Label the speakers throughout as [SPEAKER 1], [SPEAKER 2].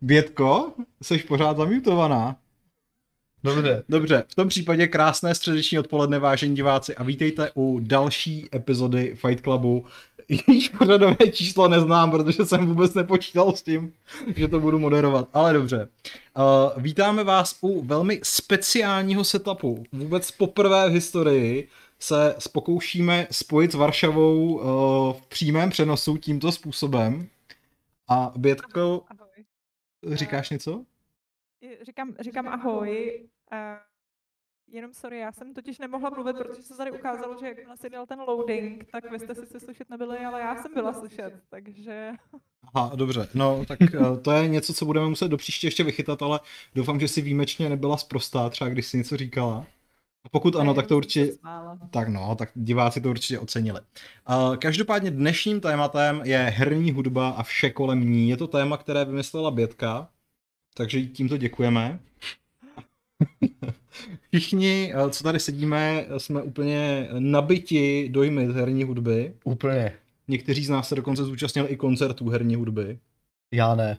[SPEAKER 1] Bětko, jsi pořád zamutovaná.
[SPEAKER 2] Dobře.
[SPEAKER 1] Dobře, v tom případě krásné středeční odpoledne, vážení diváci, a vítejte u další epizody Fight Clubu. Jejíž pořadové číslo neznám, protože jsem vůbec nepočítal s tím, že to budu moderovat, ale dobře. Uh, vítáme vás u velmi speciálního setupu. Vůbec poprvé v historii se pokoušíme spojit s Varšavou uh, v přímém přenosu tímto způsobem. A Bětko. Říkáš něco?
[SPEAKER 3] Říkám, říkám ahoj. Uh, jenom sorry, já jsem totiž nemohla mluvit, protože se tady ukázalo, že jakmile se dělal ten loading, tak vy jste sice slyšet nebyli, ale já jsem byla slyšet, takže...
[SPEAKER 1] Aha, dobře. No, tak uh, to je něco, co budeme muset do příště ještě vychytat, ale doufám, že si výjimečně nebyla sprostá, třeba když si něco říkala. A pokud ano, tak to určitě... Tak no, tak diváci to určitě ocenili. Každopádně dnešním tématem je herní hudba a vše kolem ní. Je to téma, které vymyslela Bětka, takže jí tímto děkujeme. Všichni, eh, co tady sedíme, jsme úplně nabiti dojmy z herní hudby.
[SPEAKER 2] Úplně.
[SPEAKER 1] Někteří z nás se dokonce zúčastnili i koncertů herní hudby.
[SPEAKER 2] Já ne.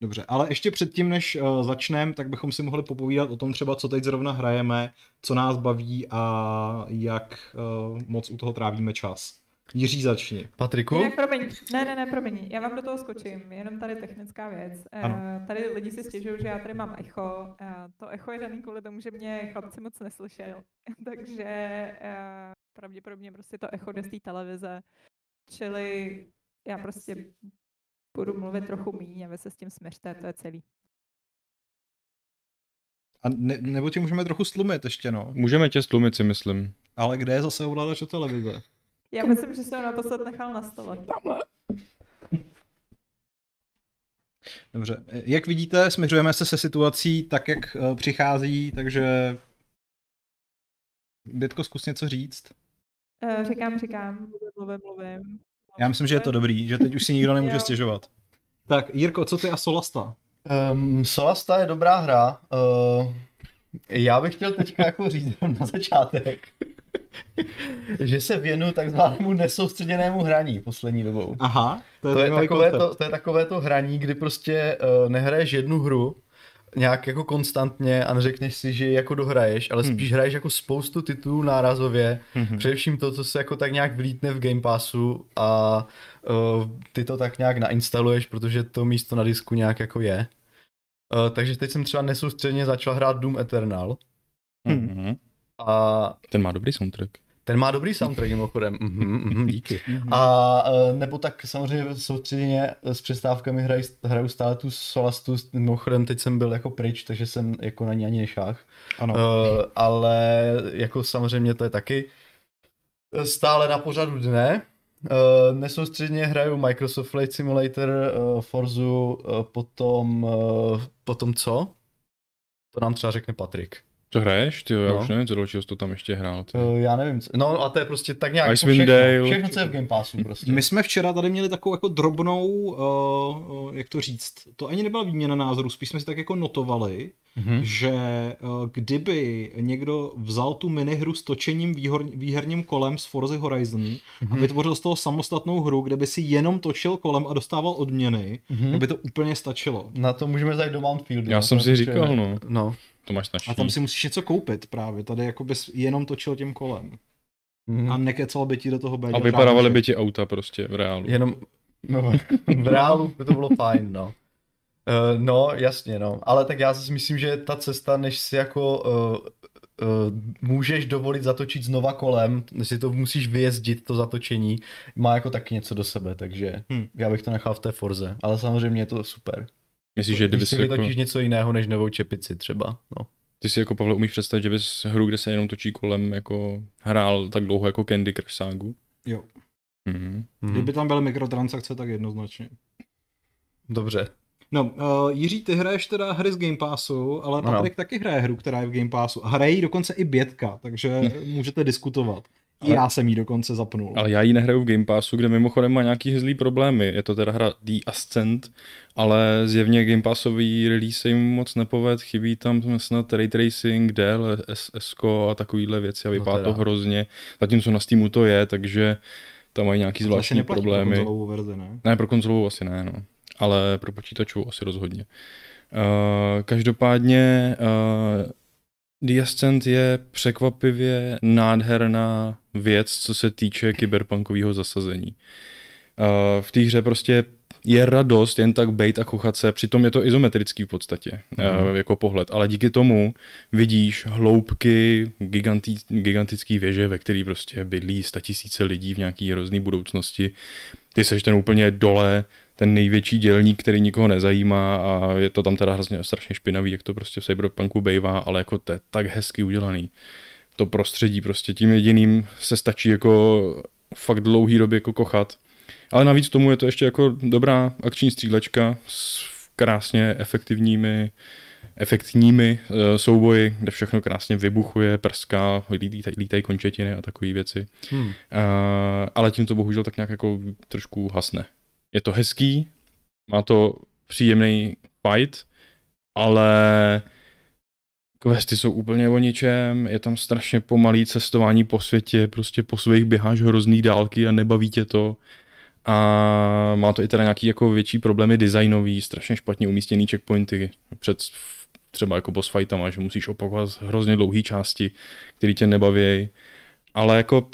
[SPEAKER 1] Dobře, ale ještě předtím, než uh, začneme, tak bychom si mohli popovídat o tom třeba, co teď zrovna hrajeme, co nás baví a jak uh, moc u toho trávíme čas. Jiří začni.
[SPEAKER 2] Patriku?
[SPEAKER 3] Jinak, promiň, ne, ne, ne, promiň, já vám do toho skočím, jenom tady technická věc.
[SPEAKER 1] Ano.
[SPEAKER 3] Uh, tady lidi si stěžují, že já tady mám echo. Uh, to echo je daný kvůli tomu, že mě chlapci moc neslyšel, takže uh, pravděpodobně prostě to echo jde z té televize. Čili já prostě budu mluvit trochu míň a vy se s tím směřte, to je celý.
[SPEAKER 1] A ne, nebo tě můžeme trochu stlumit ještě, no.
[SPEAKER 4] Můžeme tě stlumit, si myslím.
[SPEAKER 1] Ale kde je zase ovladač o televize?
[SPEAKER 3] Já myslím, že jsem ho naposled nechal na stole.
[SPEAKER 1] Dobře, jak vidíte, směřujeme se se situací tak, jak uh, přichází, takže... Bětko, zkus něco říct.
[SPEAKER 3] Uh, říkám, říkám, mluvím, mluvím, mluvím.
[SPEAKER 1] Já myslím, že je to dobrý, že teď už si nikdo nemůže stěžovat. Tak, Jirko, co ty a Solasta?
[SPEAKER 2] Um, Solasta je dobrá hra. Uh, já bych chtěl teďka jako říct na začátek, že se věnu takzvanému nesoustředěnému hraní poslední dobou.
[SPEAKER 1] Aha, to je,
[SPEAKER 2] To je, takové
[SPEAKER 1] koncept.
[SPEAKER 2] to, to je takové to hraní, kdy prostě uh, nehraješ jednu hru nějak jako konstantně a neřekneš si, že jako dohraješ, ale
[SPEAKER 1] Hmm.
[SPEAKER 2] spíš hraješ jako spoustu titulů nárazově,
[SPEAKER 1] Mhm.
[SPEAKER 2] Především to, co se jako tak nějak vlítne v Game Passu a uh, ty to tak nějak nainstaluješ, protože to místo na disku nějak jako je. Uh, takže teď jsem třeba nesoustředně začal hrát Doom Eternal
[SPEAKER 1] Hmm.
[SPEAKER 2] A
[SPEAKER 4] Ten má dobrý soundtrack.
[SPEAKER 2] Ten má dobrý soundtrack mimochodem. Mhm, mhm, díky.
[SPEAKER 1] Mhm.
[SPEAKER 2] A uh, nebo tak samozřejmě soustředěně s přestávkami hraju, hraju stále tu Solastu, mimochodem teď jsem byl jako pryč, takže jsem jako na ní ani nešách.
[SPEAKER 1] Ano.
[SPEAKER 2] Uh, ale jako samozřejmě to je taky stále na pořadu dne. Uh, nesoustředně hraju Microsoft Flight Simulator, uh, Forzu, uh, potom, uh, potom co? To nám třeba řekne Patrik.
[SPEAKER 4] Co hraješ? Ty, já
[SPEAKER 2] No.
[SPEAKER 4] už nevím, co dalšího jsi to tam ještě hrál. Ty.
[SPEAKER 2] Uh, já nevím, co. no a to je prostě tak nějak
[SPEAKER 4] Icewind
[SPEAKER 2] jako všechno,
[SPEAKER 4] Dale.
[SPEAKER 2] všechno, co je v Game Passu prostě.
[SPEAKER 1] My jsme včera tady měli takovou jako drobnou, uh, uh, jak to říct, to ani nebyla výměna názorů, spíš jsme si tak jako notovali,
[SPEAKER 2] Mhm.
[SPEAKER 1] že uh, kdyby někdo vzal tu minihru s točením výhor, výherním kolem z Forza Horizon a
[SPEAKER 2] Mhm.
[SPEAKER 1] vytvořil z toho samostatnou hru, kde by si jenom točil kolem a dostával odměny,
[SPEAKER 2] Mhm.
[SPEAKER 1] tak by to úplně stačilo.
[SPEAKER 2] Na to můžeme zajít do Mountfieldu.
[SPEAKER 4] Já
[SPEAKER 2] no,
[SPEAKER 4] jsem
[SPEAKER 2] to
[SPEAKER 4] si
[SPEAKER 2] potřebujeme.
[SPEAKER 4] říkal, no.
[SPEAKER 2] No.
[SPEAKER 4] To máš snažší.
[SPEAKER 1] A tam si musíš něco koupit právě, tady jako bys jenom točil tím kolem.
[SPEAKER 2] Mhm.
[SPEAKER 1] A nekecal by ti do toho být.
[SPEAKER 4] A vypadávaly by ti auta prostě v reálu.
[SPEAKER 2] Jenom no, v reálu by to bylo fajn, no. Uh, no, jasně, no. Ale tak já si myslím, že ta cesta, než si jako uh, uh, můžeš dovolit zatočit znova kolem, než si to musíš vyjezdit, to zatočení, má jako taky něco do sebe, takže
[SPEAKER 1] Hm.
[SPEAKER 2] já bych to nechal v té Forze. Ale samozřejmě je to super.
[SPEAKER 4] Myslíš, že kdyby
[SPEAKER 2] si
[SPEAKER 4] jako,
[SPEAKER 2] vytočíš něco jiného než novou čepici třeba, no.
[SPEAKER 4] ty si jako Pavle umíš představit, že bys hru, kde se jenom točí kolem, jako hrál tak dlouho jako Candy Crush Sagu?
[SPEAKER 1] Jo.
[SPEAKER 4] Mhm.
[SPEAKER 2] Mhm.
[SPEAKER 1] Kdyby tam byly mikrotransakce, tak jednoznačně.
[SPEAKER 2] Dobře.
[SPEAKER 1] No, uh, Jiří, ty hraješ teda hry z Game Passu, ale. Patrik taky hraje hru, která je v Game Passu. A hraje ji dokonce i Bětka, takže můžete diskutovat.
[SPEAKER 4] Ale-
[SPEAKER 1] já jsem ji dokonce zapnul.
[SPEAKER 4] Ale já ji nehraju v Game Passu, kde mimochodem má nějaký zlý problémy. Je to teda hra The Ascent, ale zjevně Game Passový release se jim moc nepoved, chybí tam snad ray tracing, Dell, SSK a takovýhle věci a
[SPEAKER 2] No
[SPEAKER 4] vypadá
[SPEAKER 2] teda.
[SPEAKER 4] to hrozně. Zatímco na Steamu to je, takže tam mají nějaký zvláštní
[SPEAKER 1] neplatí pro
[SPEAKER 4] problémy.
[SPEAKER 1] konzolovou verzi, ne?
[SPEAKER 4] Ne, pro konzolovou asi ne, no. ale pro počítačovou asi rozhodně. Uh, každopádně uh, The Ascent je překvapivě nádherná věc, co se týče kyberpunkového zasazení. Uh, v té hře prostě je radost jen tak bejt a kochat se, přitom je to izometrický v podstatě, mm. jako pohled, ale díky tomu vidíš hloubky giganti, gigantický věže, ve který prostě bydlí statisíce lidí v nějaký hrozný budoucnosti. Ty seš ten úplně dole, ten největší dělník, který nikoho nezajímá a je to tam teda hrozně strašně špinavý, jak to prostě v Cyberpunku bejvá, ale jako to je tak hezky udělaný. To prostředí prostě tím jediným se stačí jako fakt dlouhý době jako kochat. Ale navíc tomu je to ještě jako dobrá akční střílečka s krásně efektivními efektními uh, souboji, kde všechno krásně vybuchuje, prská, lítají, lítají končetiny a takové věci. Hmm. Uh, ale tím to bohužel tak nějak jako trošku hasne. Je to hezký, má to příjemný fight, ale questy jsou úplně o ničem, je tam strašně pomalý cestování po světě, prostě po svých běháš hrozný dálky a nebaví tě to. A má to i teda nějaký jako větší problémy designový, strašně špatně umístěný checkpointy před třeba jako boss fightama, že musíš opakovat hrozně dlouhé části, které tě nebaví. Ale jako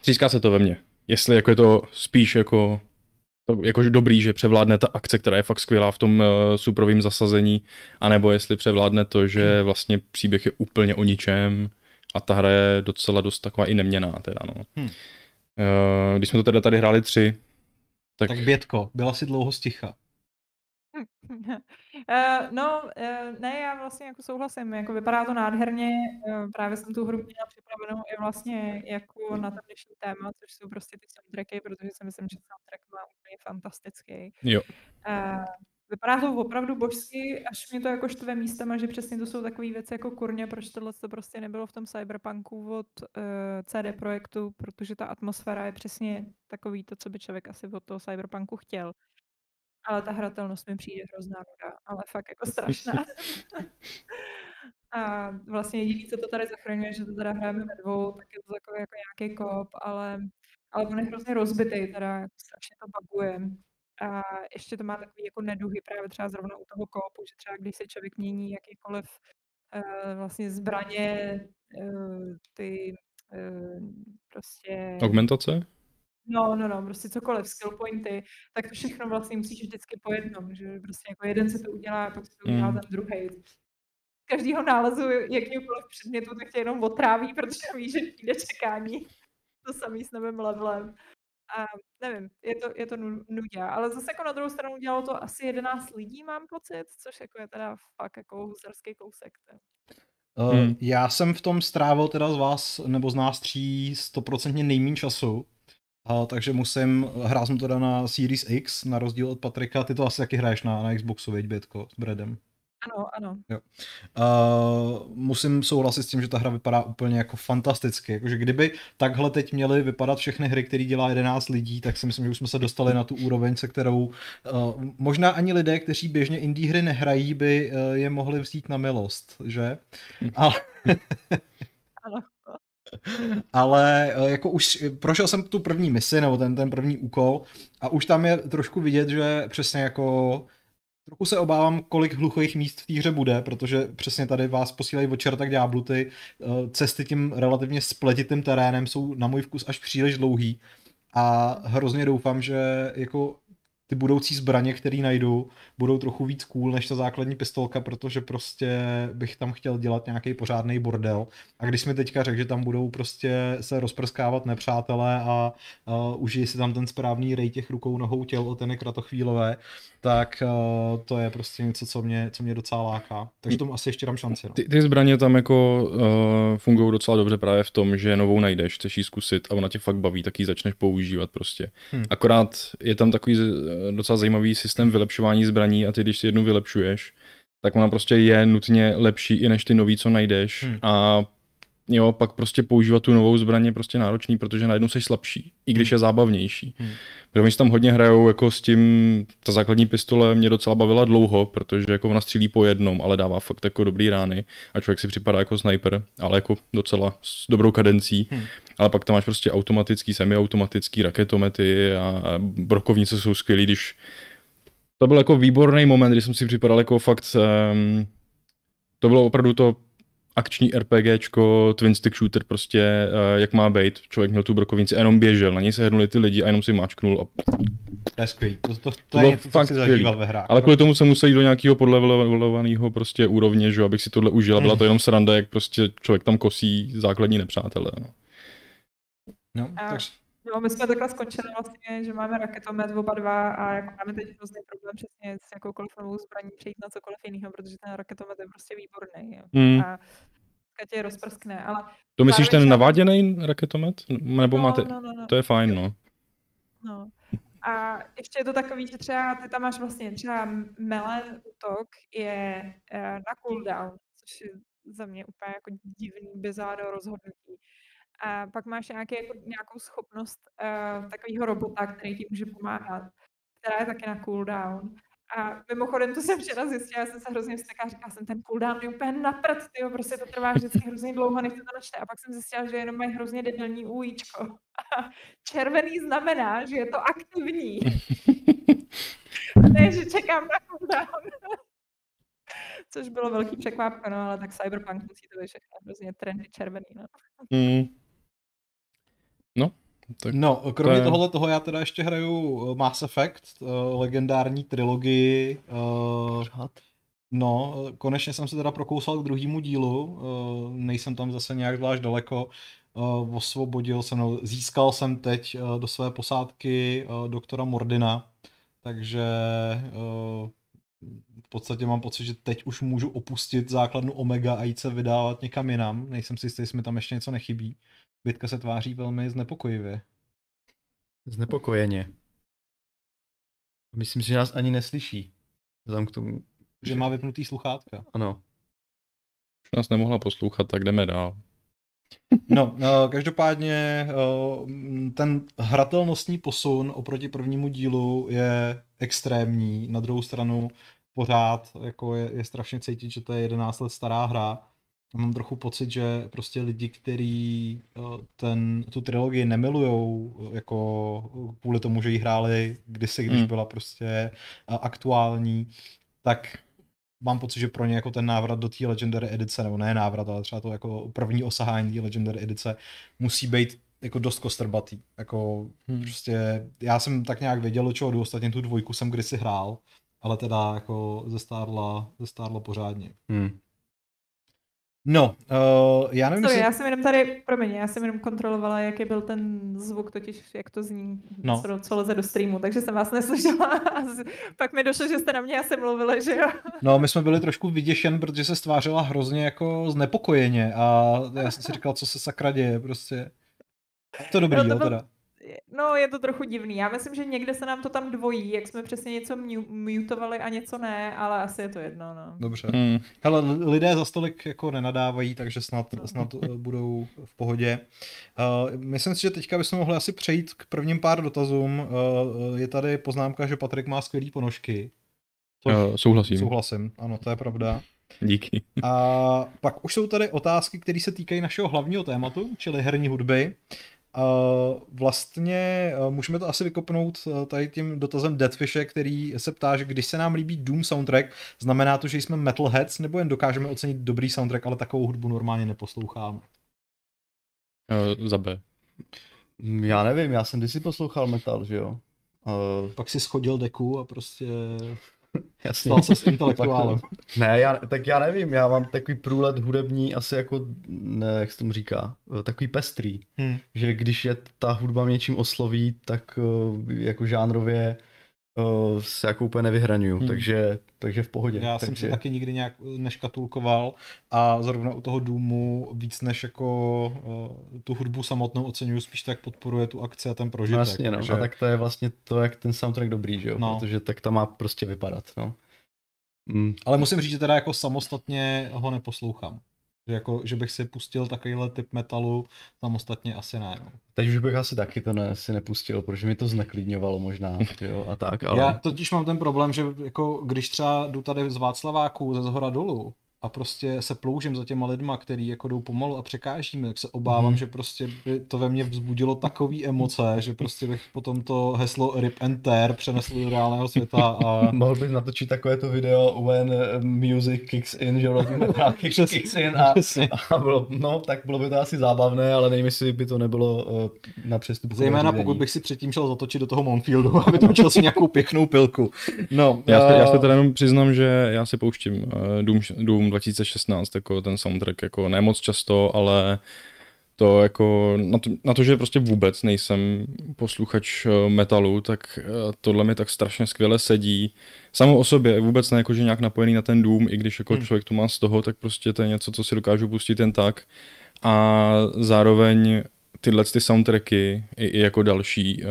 [SPEAKER 4] tříská se to ve mně. Jestli jako je to spíš jako jakože dobrý, že převládne ta akce, která je fakt skvělá v tom uh, suprovém zasazení, anebo jestli převládne to, že vlastně příběh je úplně o ničem a ta hra je docela dost taková i neměná teda, no. Hmm. Uh, když jsme to teda tady hráli tři, tak...
[SPEAKER 1] Tak Bětko, byla si dlouho sticha.
[SPEAKER 3] Uh, no, uh, ne, já vlastně jako souhlasím, jako vypadá to nádherně, uh, právě jsem tu hru měla připravenou i vlastně jako na ten dnešní téma, což jsou prostě ty soundtracky, protože si myslím, že soundtrack má úplně fantastický.
[SPEAKER 4] Jo.
[SPEAKER 3] Uh, vypadá to opravdu božsky, až mě to jako štve místem, že přesně to jsou takové věci jako kurně, proč tohle to prostě nebylo v tom cyberpunku od uh, CD Projektu, protože ta atmosféra je přesně takový to, co by člověk asi od toho cyberpunku chtěl. Ale ta hratelnost mi přijde hrozná nuda, ale fakt jako strašná. a vlastně jediné, co to tady zachraňuje, že to teda hrajeme ve dvou, tak je to takový jako nějaký kop, ale, ale on je hrozně rozbitý, teda strašně to baguje. A ještě to má takový jako neduhy právě třeba zrovna u toho kopu, že třeba když se člověk mění jakýkoliv uh, vlastně zbraně, uh, ty uh, prostě...
[SPEAKER 4] Augmentace?
[SPEAKER 3] No, no, no, prostě cokoliv, skill pointy, tak to všechno vlastně musíš vždycky po jednom, že prostě jako jeden se to udělá, pak se to udělá mm. ten druhý. Každýho nálezu jakýkoliv předmětu tak tě jenom otráví, protože víš, že přijde čekání. To samý s novým levelem. A nevím, je to, je to nudě, ale zase jako na druhou stranu dělalo to asi 11 lidí, mám pocit, což jako je teda fakt jako husarský kousek.
[SPEAKER 1] Uh, hmm. Já jsem v tom strávil teda z vás, nebo z nás tří stoprocentně nejméně času, a, takže musím, hrál jsem teda na Series X, na rozdíl od Patrika, ty to asi taky hraješ na, na Xboxu, veď, Bětko, s Bredem.
[SPEAKER 3] Ano, ano.
[SPEAKER 1] Jo. Uh, musím souhlasit s tím, že ta hra vypadá úplně jako fantasticky. Jakože kdyby takhle teď měly vypadat všechny hry, které dělá 11 lidí, tak si myslím, že už jsme se dostali na tu úroveň, se kterou uh, možná ani lidé, kteří běžně indie hry nehrají, by uh, je mohli vzít na milost, že? Ale...
[SPEAKER 3] ano.
[SPEAKER 1] Ale jako už prošel jsem tu první misi, nebo ten, ten první úkol a už tam je trošku vidět, že přesně jako Trochu se obávám, kolik hluchých míst v té hře bude, protože přesně tady vás posílají od čerta k ďáblu. Ty eh, cesty tím relativně spletitým terénem jsou na můj vkus až příliš dlouhý a hrozně doufám, že jako ty budoucí zbraně, které najdu, budou trochu víc cool než ta základní pistolka, protože prostě bych tam chtěl dělat nějaký pořádný bordel. A když mi teďka řekl, že tam budou prostě se rozprskávat nepřátelé a uh, užije si tam ten správný rej těch rukou, nohou, těl o ten kratochvílové, tak uh, to je prostě něco, co mě, co mě docela láká. Takže tomu asi ještě dám šanci. No.
[SPEAKER 4] Ty, ty zbraně tam jako uh, fungují docela dobře právě v tom, že novou najdeš, chceš ji zkusit a ona tě fakt baví, tak ji začneš používat prostě. Hmm. Akorát je tam takový docela zajímavý systém vylepšování zbraní a ty, když si jednu vylepšuješ, tak ona prostě je nutně lepší i než ty nový, co najdeš. Hmm. A jo, pak prostě používat tu novou zbraně je prostě náročný, protože najednou jsi slabší, i když hmm. je zábavnější. Hmm. Protože oni tam hodně hrajou jako s tím, ta základní pistole mě docela bavila dlouho, protože jako ona střílí po jednom, ale dává fakt jako dobrý rány a člověk si připadá jako sniper, ale jako docela s dobrou kadencí. Hmm. Ale pak tam máš prostě automatický, semiautomatický raketomety a brokovnice jsou skvělý, když to byl jako výborný moment, kdy jsem si připadal jako fakt, um, to bylo opravdu to akční RPGčko, twin stick shooter prostě, uh, jak má být. Člověk měl tu brokovnici a jenom běžel, na něj se hrnuli ty lidi a jenom si máčknul. A...
[SPEAKER 1] To je skvělý. To, to, to, to je něco, co
[SPEAKER 4] fakt
[SPEAKER 1] si
[SPEAKER 4] skvělý.
[SPEAKER 1] zažíval ve hrách.
[SPEAKER 4] Ale kvůli tomu jsem musel jít do nějakého podlevelovaného prostě úrovně, že jo, abych si tohle užil. A byla to jenom sranda, jak prostě člověk tam kosí základní nepřátelé. No.
[SPEAKER 1] No,
[SPEAKER 3] A-
[SPEAKER 1] takže,
[SPEAKER 3] No, my jsme takhle skončili vlastně, že máme raketomet oba dva a jako máme teď hrozný problém přesně s jakoukoliv novou zbraní přejít na cokoliv jiného, protože ten raketomet je prostě výborný.
[SPEAKER 4] Hmm.
[SPEAKER 3] A tě je rozprskne, ale
[SPEAKER 4] To myslíš ten naváděný raketomet? Nebo
[SPEAKER 3] no,
[SPEAKER 4] máte...
[SPEAKER 3] no, no, no.
[SPEAKER 4] To je fajn, no.
[SPEAKER 3] No. A ještě je to takový, že třeba ty tam máš vlastně třeba melen útok je uh, na cooldown, což je za mě úplně jako divný, bizáro rozhodnutí. A pak máš nějaký, jako, nějakou schopnost uh, takového robota, který ti může pomáhat, která je taky na cooldown. A mimochodem, to jsem včera zjistila, já jsem se hrozně vztekla, říkala jsem, ten cooldown je úplně na prd, tyjo, prostě to trvá vždycky hrozně dlouho, než to načte. A pak jsem zjistila, že jenom mají hrozně debilní ujíčko. A červený znamená, že je to aktivní. ne, že čekám na cooldown. Což bylo velký překvápko, no, ale tak Cyberpunk musí to být všechno hrozně trendy červený, no.
[SPEAKER 4] Mm. No, tak
[SPEAKER 1] no, kromě
[SPEAKER 4] je-
[SPEAKER 1] tohohle toho já teda ještě hraju eh, Mass Effect, eh, legendární trilogii.
[SPEAKER 2] Pořád.
[SPEAKER 1] No, konečně jsem se teda prokousal k druhému dílu, eh, nejsem tam zase nějak zvlášť daleko, eh, osvobodil jsem, no, získal jsem teď eh, do své posádky eh, doktora Mordina, takže eh, v podstatě mám pocit, že teď už můžu opustit základnu Omega a jít se vydávat někam jinam, nejsem si jistý, jestli mi tam ještě něco nechybí. Bitka se tváří velmi znepokojivě.
[SPEAKER 2] Znepokojeně. Myslím si, že nás ani neslyší. Vzhledem k tomu,
[SPEAKER 1] Že má vypnutý sluchátka.
[SPEAKER 2] ano.
[SPEAKER 4] už nás nemohla poslouchat, tak jdeme dál.
[SPEAKER 1] No, eh, každopádně eh, ten hratelnostní posun oproti prvnímu dílu je extrémní. Na druhou stranu pořád jako je, je strašně cítit, že to je 11 let stará hra. Mám trochu pocit, že prostě lidi, kteří eh, ten, tu trilogii nemilujou eh, jako kvůli tomu, že ji hráli kdysi, když
[SPEAKER 4] Hmm.
[SPEAKER 1] byla prostě eh, aktuální, tak mám pocit, že pro ně jako ten návrat do té Legendary edice, nebo ne návrat, ale třeba to jako první osahání té Legendary edice musí být jako dost kostrbatý. Jako
[SPEAKER 4] Hmm.
[SPEAKER 1] prostě, já jsem tak nějak věděl, do čeho jdu, ostatně tu dvojku jsem kdysi hrál, ale teda jako zestárla, zestárla pořádně.
[SPEAKER 2] Hm.
[SPEAKER 1] No, uh, já nevím,
[SPEAKER 3] Sorry,
[SPEAKER 1] jestli...
[SPEAKER 3] já jsem jenom tady, promiň, já jsem jenom kontrolovala, jaký byl ten zvuk, totiž jak to zní,
[SPEAKER 1] No.
[SPEAKER 3] co, co leze do streamu, takže jsem vás neslyšela. A z- pak mi došlo, že jste na mě asi mluvili, že jo.
[SPEAKER 1] No, my jsme byli trošku vyděšen, protože se stvářila hrozně jako znepokojeně a já jsem si říkal, co se sakra děje, prostě. To dobrý,
[SPEAKER 3] No, to
[SPEAKER 1] jo,
[SPEAKER 3] byl-
[SPEAKER 1] teda.
[SPEAKER 3] No, je to trochu divný. Já myslím, že někde se nám to tam dvojí, jak jsme přesně něco mu- mutovali a něco ne, ale asi je to jedno, no.
[SPEAKER 1] Dobře.
[SPEAKER 4] Hmm.
[SPEAKER 1] Hele, li- lidé za stolik jako nenadávají, takže snad, snad eh, budou v pohodě. Uh, myslím si, že teďka bychom mohli asi přejít k prvním pár dotazům. Uh, je tady poznámka, že Patrik má skvělý ponožky. Což
[SPEAKER 4] Uh, souhlasím.
[SPEAKER 1] souhlasím, ano, to je pravda.
[SPEAKER 4] Díky.
[SPEAKER 1] A pak už jsou tady otázky, které se týkají našeho hlavního tématu, čili herní hudby. Uh, vlastně uh, můžeme to asi vykopnout uh, tady tím dotazem Deadfishe, který se ptá, že když se nám líbí Doom soundtrack, znamená to, že jsme metalheads, nebo jen dokážeme ocenit dobrý soundtrack, ale takovou hudbu normálně neposloucháme.
[SPEAKER 4] Uh, za B.
[SPEAKER 2] Já nevím, já jsem kdysi poslouchal metal, že jo. Uh,
[SPEAKER 1] Pak si schodil deku a prostě
[SPEAKER 2] jasně.
[SPEAKER 1] stal se s intelektuálem.
[SPEAKER 2] Ne, já, tak já nevím, já mám takový průlet hudební, asi jako, ne, jak se tomu říká, eh, takový pestrý,
[SPEAKER 1] Hmm.
[SPEAKER 2] že když je ta hudba mě něčím osloví, tak eh, jako žánrově eh, se jako úplně nevyhraňuju,
[SPEAKER 4] Hmm.
[SPEAKER 2] takže, takže v pohodě.
[SPEAKER 1] Já jsem
[SPEAKER 2] takže,
[SPEAKER 1] se taky nikdy nějak neškatulkoval a zrovna u toho Doomu víc než jako uh, tu hudbu samotnou oceňuju, spíš tak podporuje tu akci a ten prožitek.
[SPEAKER 2] No jasně, no.
[SPEAKER 1] takže-
[SPEAKER 2] A tak to je vlastně to, jak ten soundtrack dobrý, že jo?
[SPEAKER 1] No.
[SPEAKER 2] Protože tak to má prostě vypadat, no. Mm,
[SPEAKER 1] Ale musím říct, že teda jako samostatně ho neposlouchám. Že, jako, že bych si pustil takovýhle typ metalu, samostatně asi ne. No.
[SPEAKER 2] teď už bych asi taky to ne, si nepustil, protože mi to zneklidňovalo možná, jo, a tak, ale...
[SPEAKER 1] Já totiž mám ten problém, že jako když třeba jdu tady z Václaváku ze zhora dolů a prostě se ploužím za těma lidma, který jako jdou pomalu a překážíme, tak se obávám,
[SPEAKER 2] Mhm.
[SPEAKER 1] že prostě by to ve mně vzbudilo takový emoce, že prostě bych potom to heslo Rip and Tear přenesl do reálného světa a
[SPEAKER 2] Mohl bys natočit takovéto video when eh, music kicks in, že vlastně metal kicks, kicks in a, a bylo, no, tak bylo by to asi zábavné, ale nevím, jestli by to nebylo uh, na přestupu.
[SPEAKER 1] Zejména pokud bych si předtím šel zatočit do toho Monfieldu, aby točil si nějakou pěknou pilku. No,
[SPEAKER 4] Já se, já se
[SPEAKER 1] eh,
[SPEAKER 4] teda jenom přiznám, že já si pouštím uh, Doom, Doom 2016, jako ten soundtrack, jako ne moc často, ale to jako, na to, na to, že prostě vůbec nejsem posluchač eh, metalu, tak eh, tohle mi tak strašně skvěle sedí. Samo o sobě, vůbec ne jako, že nějak napojený na ten Doom, i když jako
[SPEAKER 1] Hmm.
[SPEAKER 4] člověk to má z toho, tak prostě to je něco, co si dokážu pustit jen tak. A zároveň tyhle ty soundtracky i, i jako další uh,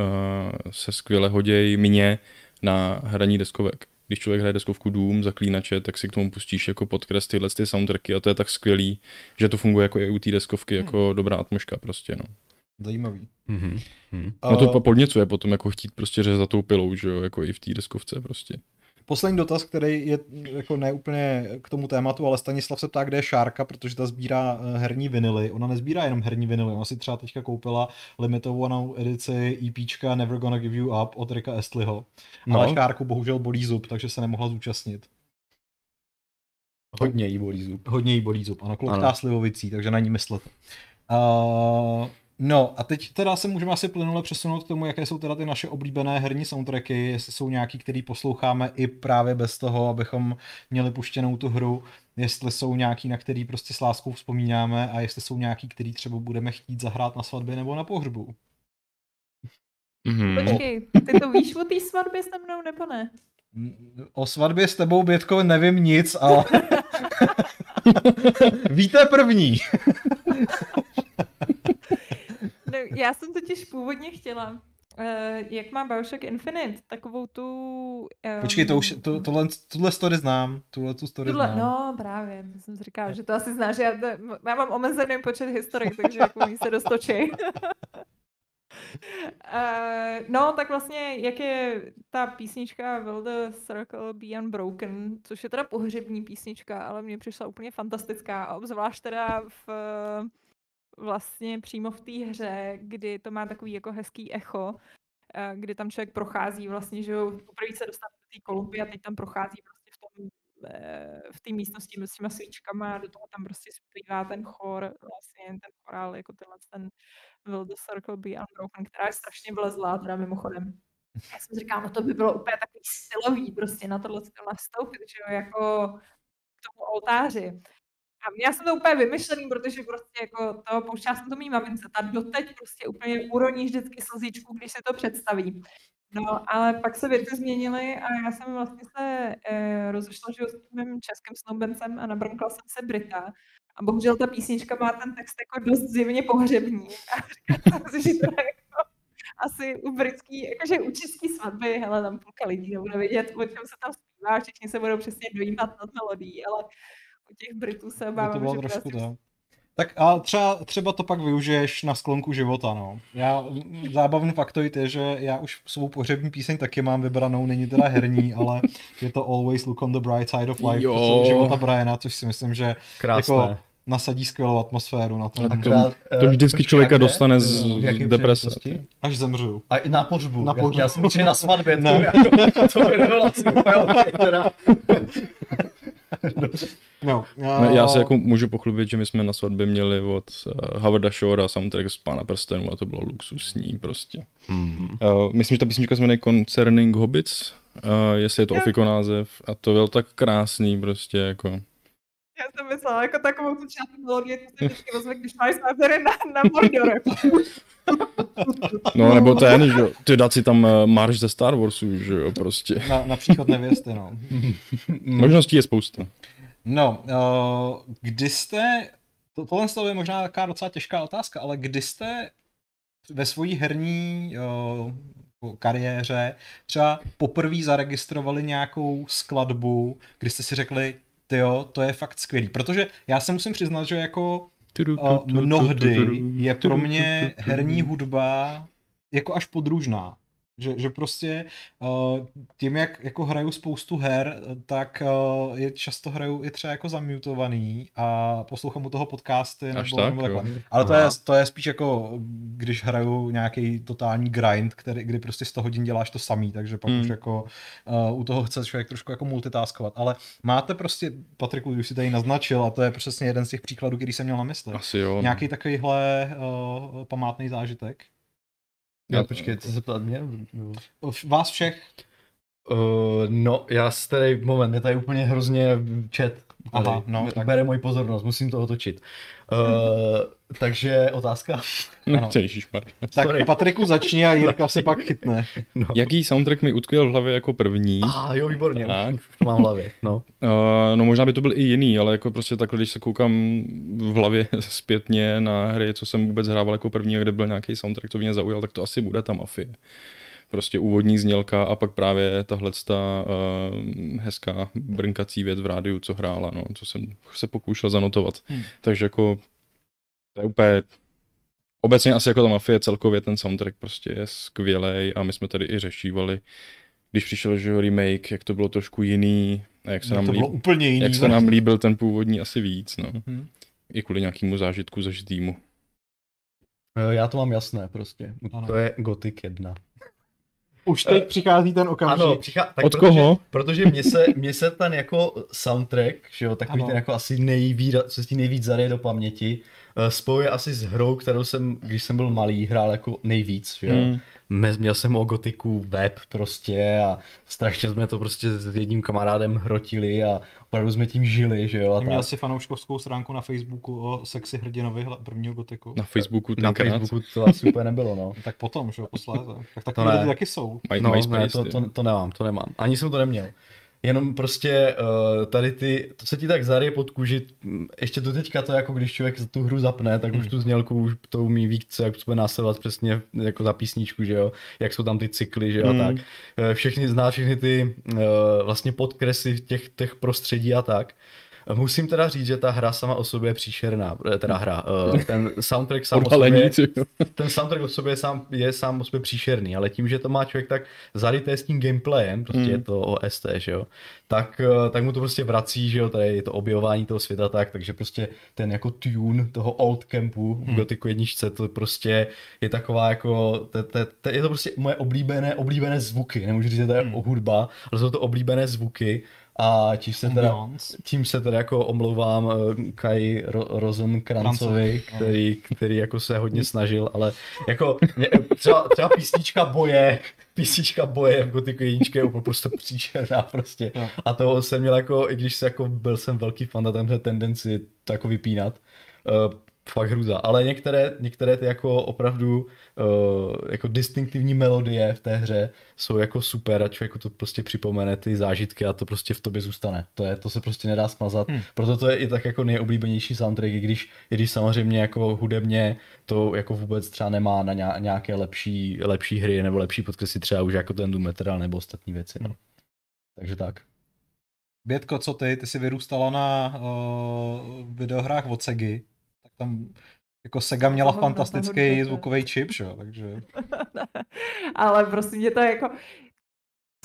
[SPEAKER 4] se skvěle hodějí mně na hraní deskovek. Když člověk hraje deskovku Doom, zaklínače, tak si k tomu pustíš jako podkres tyhle ty soundtracky a to je tak skvělý, že to funguje jako i u té deskovky, jako dobrá atmoška prostě, no.
[SPEAKER 1] Zajímavý.
[SPEAKER 2] Mm-hmm. Mm.
[SPEAKER 4] No to po- podněcuje potom jako chtít prostě řezat tou pilou, že jo, jako i v té deskovce prostě.
[SPEAKER 1] Poslední dotaz, který je jako ne úplně k tomu tématu, ale Stanislav se ptá, kde je Šárka, protože ta sbírá eh, herní vinily. Ona nezbírá jenom herní vinily, ona si třeba teďka koupila limitovanou edici EPčka Never Gonna Give You Up od Rika Estliho. No. Ale Šárku bohužel bolí zub, takže se nemohla zúčastnit.
[SPEAKER 2] Hodně jí bolí zub.
[SPEAKER 1] Hodně jí bolí zub, ano, kloktá slivovicí, takže na ní myslete. Uh, no a teď teda se můžeme asi plynule přesunout k tomu, jaké jsou teda ty naše oblíbené herní soundtracky, jestli jsou nějaký, který posloucháme i právě bez toho, abychom měli puštěnou tu hru, jestli jsou nějaký, na který prostě s láskou vzpomínáme a jestli jsou nějaký, který třeba budeme chtít zahrát na svatbě nebo na pohřbu.
[SPEAKER 4] Mhm.
[SPEAKER 3] Počkej, ty to víš o té svatbě se mnou nebo ne?
[SPEAKER 1] Mm, O svatbě s tebou, Bětko, nevím nic, ale... Víte první.
[SPEAKER 3] No, já jsem totiž původně chtěla, uh, jak má Bioshock Infinite, takovou tu... Um,
[SPEAKER 1] Počkej, to už, to, tohle, tuhle story znám, tuhle tu story
[SPEAKER 3] Tuhle,
[SPEAKER 1] znám.
[SPEAKER 3] no právě, jsem si říkala, že to asi znáš, já, já mám omezený počet historií, takže jako mi se dostočí. Uh, no, tak vlastně, jak je ta písnička Will the Circle Be Unbroken, což je teda pohřební písnička, ale mně přišla úplně fantastická a obzvlášť teda v vlastně přímo v té hře, kdy to má takový jako hezký echo, eh, kdy tam člověk prochází vlastně, že jo, poprvé se dostane do té kolupy a teď tam prochází prostě v tom eh, v té místnosti s těma svíčkama a do toho tam prostě zpívá ten chor, vlastně ten chorál, jako tenhle ten Will the Circle Be Unbroken, která je strašně vlezlá, teda mimochodem. Já jsem říkala, no to by bylo úplně takový silový prostě na tohle to nastoupit, že jo, jako k tomu oltáři. Já jsem to úplně vymyšlený, protože prostě jako to, pouštěla jsem to mý mamince, ta doteď prostě úplně uroní vždycky slzičku, když se to představí. No, ale pak se věci změnily a já jsem vlastně se eh, rozešla že s tím mým českým snoubencem a nabrnkla jsem se Brita. A bohužel ta písnička má ten text jako dost zjevně pohřební. A říkala jsem si, že to jako asi u britský, jakože u český svatby, hele, tam půlka lidí nebude vědět, o čem se tam zpívá, všichni se budou přesně dojímat nad melodií, ale u těch Britů se obávám,
[SPEAKER 1] to bylo
[SPEAKER 3] že
[SPEAKER 1] trošku to. Tak a třeba, třeba to pak využiješ na sklonku života, no. Já, zábavný faktoid je, že já už svou pohřební píseň taky mám vybranou, není teda herní, ale je to Always Look on the Bright Side of Life,
[SPEAKER 4] Jo.
[SPEAKER 1] prostě života Briana, což si myslím, že
[SPEAKER 2] Krásné.
[SPEAKER 1] jako nasadí skvělou atmosféru na to,
[SPEAKER 4] A
[SPEAKER 1] tak
[SPEAKER 4] to- to vždycky
[SPEAKER 2] počkej,
[SPEAKER 4] člověka
[SPEAKER 2] kde?
[SPEAKER 4] dostane z- deprese.
[SPEAKER 1] až zemřu.
[SPEAKER 2] A i na pohřbu.
[SPEAKER 1] Na
[SPEAKER 2] Já-
[SPEAKER 1] pohřbu.
[SPEAKER 2] Já jsem určitě na svatbě.
[SPEAKER 1] Ne.
[SPEAKER 2] To, jako, to by nebylo
[SPEAKER 1] No,
[SPEAKER 4] Ne, já se jako můžu pochlubit, že my jsme na svatbě měli od uh, Howarda Shora soundtrack z Pána prstenů a to bylo luxusní prostě.
[SPEAKER 2] Mm.
[SPEAKER 4] Uh, myslím, že ta písnička se jmenuje Concerning Hobbits, uh, jestli je to ofiko název a to byl tak krásný prostě jako.
[SPEAKER 3] Já jsem myslela jako takovou tu část melodie, to se vždycky ozve, když máš názory na, na Mordor.
[SPEAKER 4] No nebo ten, že ty dát si tam uh, marš ze Star Warsu, že jo, prostě.
[SPEAKER 1] na, na příchod nevěsty, no.
[SPEAKER 4] Možností je spousta.
[SPEAKER 1] No, uh, kdy jste, to, tohle je možná taková docela těžká otázka, ale kdy jste ve svojí herní uh, kariéře třeba poprvé zaregistrovali nějakou skladbu, kdy jste si řekli, jo, to je fakt skvělý. Protože já se musím přiznat, že jako uh, mnohdy je pro mě herní hudba jako až podružná. Že, že prostě uh, tím, jak jako hraju spoustu her, tak uh, je často hraju i třeba jako zamutovaný a poslouchám u toho podcasty
[SPEAKER 4] Až
[SPEAKER 1] nebo,
[SPEAKER 4] tak,
[SPEAKER 1] nebo
[SPEAKER 4] jo.
[SPEAKER 1] takhle. Ale to je, to je spíš jako, když hraju nějaký totální grind, který, kdy prostě 100 hodin děláš to samý, takže pak
[SPEAKER 4] Hmm.
[SPEAKER 1] už jako uh, u toho chce člověk trošku jako multitaskovat. Ale máte prostě, Patriku, už si tady naznačil, a to je přesně jeden z těch příkladů, který jsem měl na mysli.
[SPEAKER 4] Asi jo. no.
[SPEAKER 1] Nějaký takovýhle uh, památný zážitek?
[SPEAKER 2] Já počkej, co se ptát mě?
[SPEAKER 1] Vás všech?
[SPEAKER 2] Uh, no, já se tady, moment, je tady úplně hrozně chat.
[SPEAKER 1] Aha, no, tak-
[SPEAKER 2] Bere moji pozornost, musím to otočit. Uh, takže otázka.
[SPEAKER 4] No,
[SPEAKER 1] ano. Tak
[SPEAKER 2] Sorry.
[SPEAKER 1] Patriku začni a Jirka se pak chytne.
[SPEAKER 2] No.
[SPEAKER 4] Jaký soundtrack mi utkvěl v hlavě jako první?
[SPEAKER 2] A ah, jo, výborně,
[SPEAKER 4] Tak.
[SPEAKER 2] to mám v hlavě. No.
[SPEAKER 4] Uh, no možná by to byl i jiný, ale jako prostě takhle, když se koukám v hlavě zpětně na hry, co jsem vůbec hrával jako první, a kde byl nějaký soundtrack, co mě zaujal, tak to asi bude ta Mafie. Prostě úvodní znělka a pak právě tahle ta uh, hezká brnkací věc v rádiu, co hrála, no, co jsem se pokoušel zanotovat.
[SPEAKER 1] Hmm.
[SPEAKER 4] Takže jako to je úplně obecně asi jako ta Mafie celkově ten soundtrack prostě je skvělý a my jsme tady i řešívali, když přišel že remake, jak to bylo trošku jiný a jak se nám
[SPEAKER 1] to
[SPEAKER 4] líbí
[SPEAKER 1] bylo úplně jiný.
[SPEAKER 4] jak se nám líbil ten původní asi víc, no.
[SPEAKER 1] Mhm.
[SPEAKER 4] I kvůli nějakému zážitku zažitýmu.
[SPEAKER 2] Eh, Já to mám jasné prostě.
[SPEAKER 1] Ano.
[SPEAKER 2] To je Gothic 1.
[SPEAKER 1] Už teď přichází ten okamžik.
[SPEAKER 2] Ano, přichá, tak
[SPEAKER 4] Od
[SPEAKER 2] protože,
[SPEAKER 4] koho?
[SPEAKER 2] Protože mě se, mě se ten jako soundtrack, že jo, takový
[SPEAKER 1] Ano.
[SPEAKER 2] ten jako asi nejvíc, co si nejvíc zaryje do paměti, eh, spojuje asi s hrou, kterou jsem, když jsem byl malý, hrál jako nejvíc, že jo. Me- Měl jsem o gotiku web prostě a strašně jsme to prostě s jedním kamarádem hrotili a opravdu jsme tím žili, že jo. A
[SPEAKER 1] Měl
[SPEAKER 2] tak.
[SPEAKER 1] si fanouškovskou stránku na Facebooku o sexy hrdinovi hla- prvního gotiku.
[SPEAKER 4] Na Facebooku
[SPEAKER 2] Na
[SPEAKER 4] tenkrát.
[SPEAKER 2] Facebooku to asi úplně nebylo, no.
[SPEAKER 1] Tak potom, že jo, posléze. Tak
[SPEAKER 2] To
[SPEAKER 1] takové
[SPEAKER 2] ne.
[SPEAKER 1] lidi taky jsou.
[SPEAKER 2] No,
[SPEAKER 4] MySpace,
[SPEAKER 2] ne, to, to, to nemám, to nemám. Ani jsem to neměl. Jenom prostě uh, tady ty, to se ti tak zaryje pod kůži, mm, ještě do teďka to jako když člověk tu hru zapne, tak už tu znělku už to umí víc, jak to bude následovat přesně jako za písničku, že jo, jak jsou tam ty cykly, že jo,
[SPEAKER 4] Hmm.
[SPEAKER 2] a tak. Eh, Všechny zná všechny ty uh, vlastně podkresy těch, těch prostředí a tak. Eh, Musím teda říct, že ta hra sama o sobě je příšerná, eh, teda hra, uh, ten soundtrack sám o sobě, ten soundtrack o sobě je sám, je sám o sobě příšerný, ale tím, že to má člověk tak zaryté s tím gameplayem, prostě
[SPEAKER 4] Mm.
[SPEAKER 2] je to OST, že jo, tak, eh, tak mu to prostě vrací, že jo, tady je to objevování toho světa tak, takže prostě ten jako tune toho old campu v
[SPEAKER 1] Mm.
[SPEAKER 2] Gothicu jedničce, to prostě je taková jako, te, te, te, je to prostě moje oblíbené, oblíbené zvuky, nemůžu říct, že to je
[SPEAKER 1] Mm.
[SPEAKER 2] hudba, ale jsou to oblíbené zvuky a tím se teda, tím se teda jako omlouvám eh, Kai Ro- Rosenkrancovi,
[SPEAKER 1] Krancovi,
[SPEAKER 2] který, který jako se hodně snažil, ale jako třeba, třeba písnička boje, písnička boje v Gothicu jedničky je úplně prostě příšerná prostě. A to jsem měl jako, i když se jako byl jsem velký fan na tenhle tendenci to jako vypínat, uh, fakt hruza. Ale některé, některé ty jako opravdu uh, jako distinktivní melodie v té hře jsou jako super a člověku to prostě připomene ty zážitky a to prostě v tobě zůstane. To, je, to se prostě nedá smazat.
[SPEAKER 1] Hmm.
[SPEAKER 2] Proto to je i tak jako nejoblíbenější soundtrack, i když, i když samozřejmě jako hudebně to jako vůbec třeba nemá na ně- nějaké lepší, lepší hry nebo lepší podkresy třeba už jako ten Doom Eternal nebo ostatní věci. No. Takže tak.
[SPEAKER 1] Bětko, co ty? Ty jsi vyrůstala na uh, videohrách od Segy. Tam jako Sega měla fantastický
[SPEAKER 3] hudby,
[SPEAKER 1] zvukový čip, že? Takže...
[SPEAKER 3] Ale prostě mě to jako,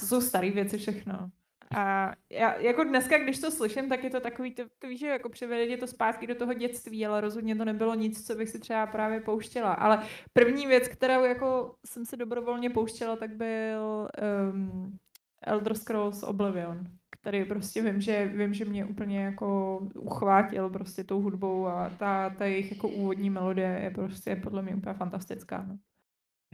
[SPEAKER 3] to jsou staré věci všechno. A já, jako dneska, když to slyším, tak je to takový, to, to víš, že jako přivede to zpátky do toho dětství, ale rozhodně to nebylo nic, co bych si třeba právě pouštěla. Ale první věc, kterou jako jsem se dobrovolně pouštěla, tak byl um, Elder Scrolls Oblivion, který prostě vím, že, vím, že mě úplně jako uchvátil prostě tou hudbou a ta, ta jejich jako úvodní melodie je prostě podle mě úplně fantastická. No.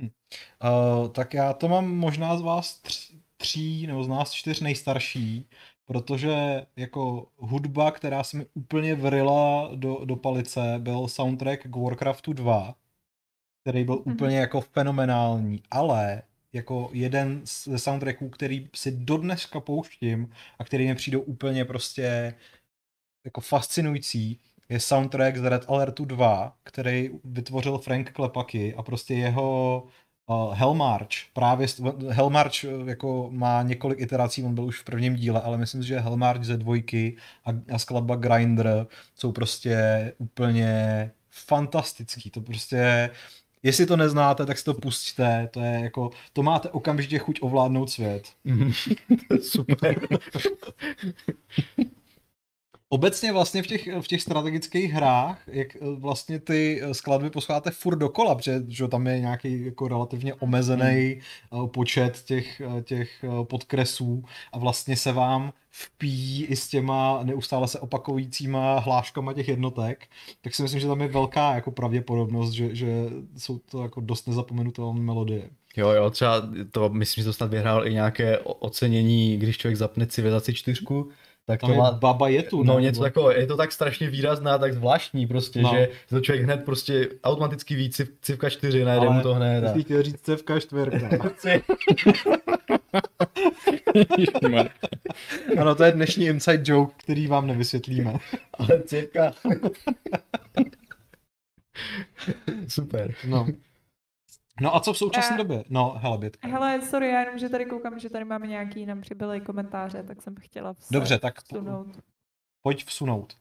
[SPEAKER 1] Uh, tak já to mám možná z vás tři, tří nebo z nás čtyř nejstarší, protože jako hudba, která se mi úplně vrila do, do palice, byl soundtrack k Warcraftu 2, který byl
[SPEAKER 3] Mhm.
[SPEAKER 1] úplně jako fenomenální, ale jako jeden ze soundtracků, který si dodneska pouštím a který mi přijdou úplně prostě jako fascinující, je soundtrack z Red Alertu 2, který vytvořil Frank Klepaki a prostě jeho uh, Hellmarch, právě Hellmarch uh, jako má několik iterací, on byl už v prvním díle, ale myslím že Hellmarch ze dvojky a, a skladba Grinder jsou prostě úplně fantastický, to prostě Jestli to neznáte, tak si to pustíte, to je jako, to máte okamžitě chuť ovládnout svět.
[SPEAKER 2] To je super.
[SPEAKER 1] Obecně vlastně v těch, v těch strategických hrách, jak eh, vlastně ty eh, skladby posloucháte furt dokola, protože že tam je nějaký jako relativně omezený hmm. počet těch, těch podkresů a vlastně se vám vpíjí i s těma neustále se opakujícíma hláškama těch jednotek, tak si myslím, že tam je velká jako pravděpodobnost, že, že jsou to jako dost nezapomenutelné melodie.
[SPEAKER 2] Jo, jo, třeba to, myslím, že to snad vyhrál i nějaké ocenění, když člověk zapne civilizaci čtyřku, tak
[SPEAKER 1] Tam
[SPEAKER 2] to
[SPEAKER 1] je
[SPEAKER 2] má,
[SPEAKER 1] Baba Jetu,
[SPEAKER 2] No
[SPEAKER 1] ne?
[SPEAKER 2] něco takového, je to tak strašně výrazná, tak zvláštní prostě,
[SPEAKER 1] No.
[SPEAKER 2] že to člověk hned prostě automaticky ví civ, civka 4, najde mu to hned. A...
[SPEAKER 1] Jestli chtěl říct čtverka.
[SPEAKER 4] Ježišmar.
[SPEAKER 1] ano, to je dnešní inside joke, který vám nevysvětlíme.
[SPEAKER 2] Ale civka. Super.
[SPEAKER 1] No. No a co v současné
[SPEAKER 3] Eh,
[SPEAKER 1] době? No, hele, Bětka.
[SPEAKER 3] Hele, sorry, já jenom, že tady koukám, že tady máme nějaký nám přibyly komentáře, tak jsem chtěla vse,
[SPEAKER 1] Dobře, tak
[SPEAKER 3] vsunout.
[SPEAKER 1] pojď vsunout.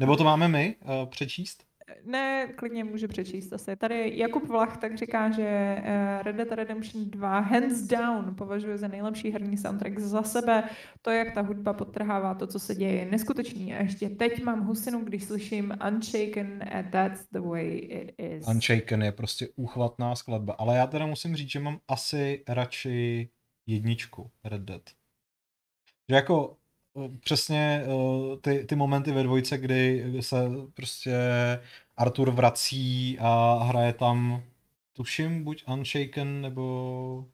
[SPEAKER 1] Nebo to máme my uh, přečíst?
[SPEAKER 3] Ne, klidně můžu přečíst asi. Tady Jakub Vlach tak říká, že eh, Red Dead Redemption 2 hands down považuje za nejlepší herní soundtrack za sebe. To, jak ta hudba podtrhává to, co se děje, je neskutečný. A ještě teď mám husinu, když slyším Unshaken and that's the way it is.
[SPEAKER 1] Unshaken je prostě úchvatná skladba, ale já teda musím říct, že mám asi radši jedničku Red Dead. Že jako eh, přesně eh, ty, ty momenty ve dvojce, kdy se prostě Artur vrací a hraje tam, tuším, buď Unshaken nebo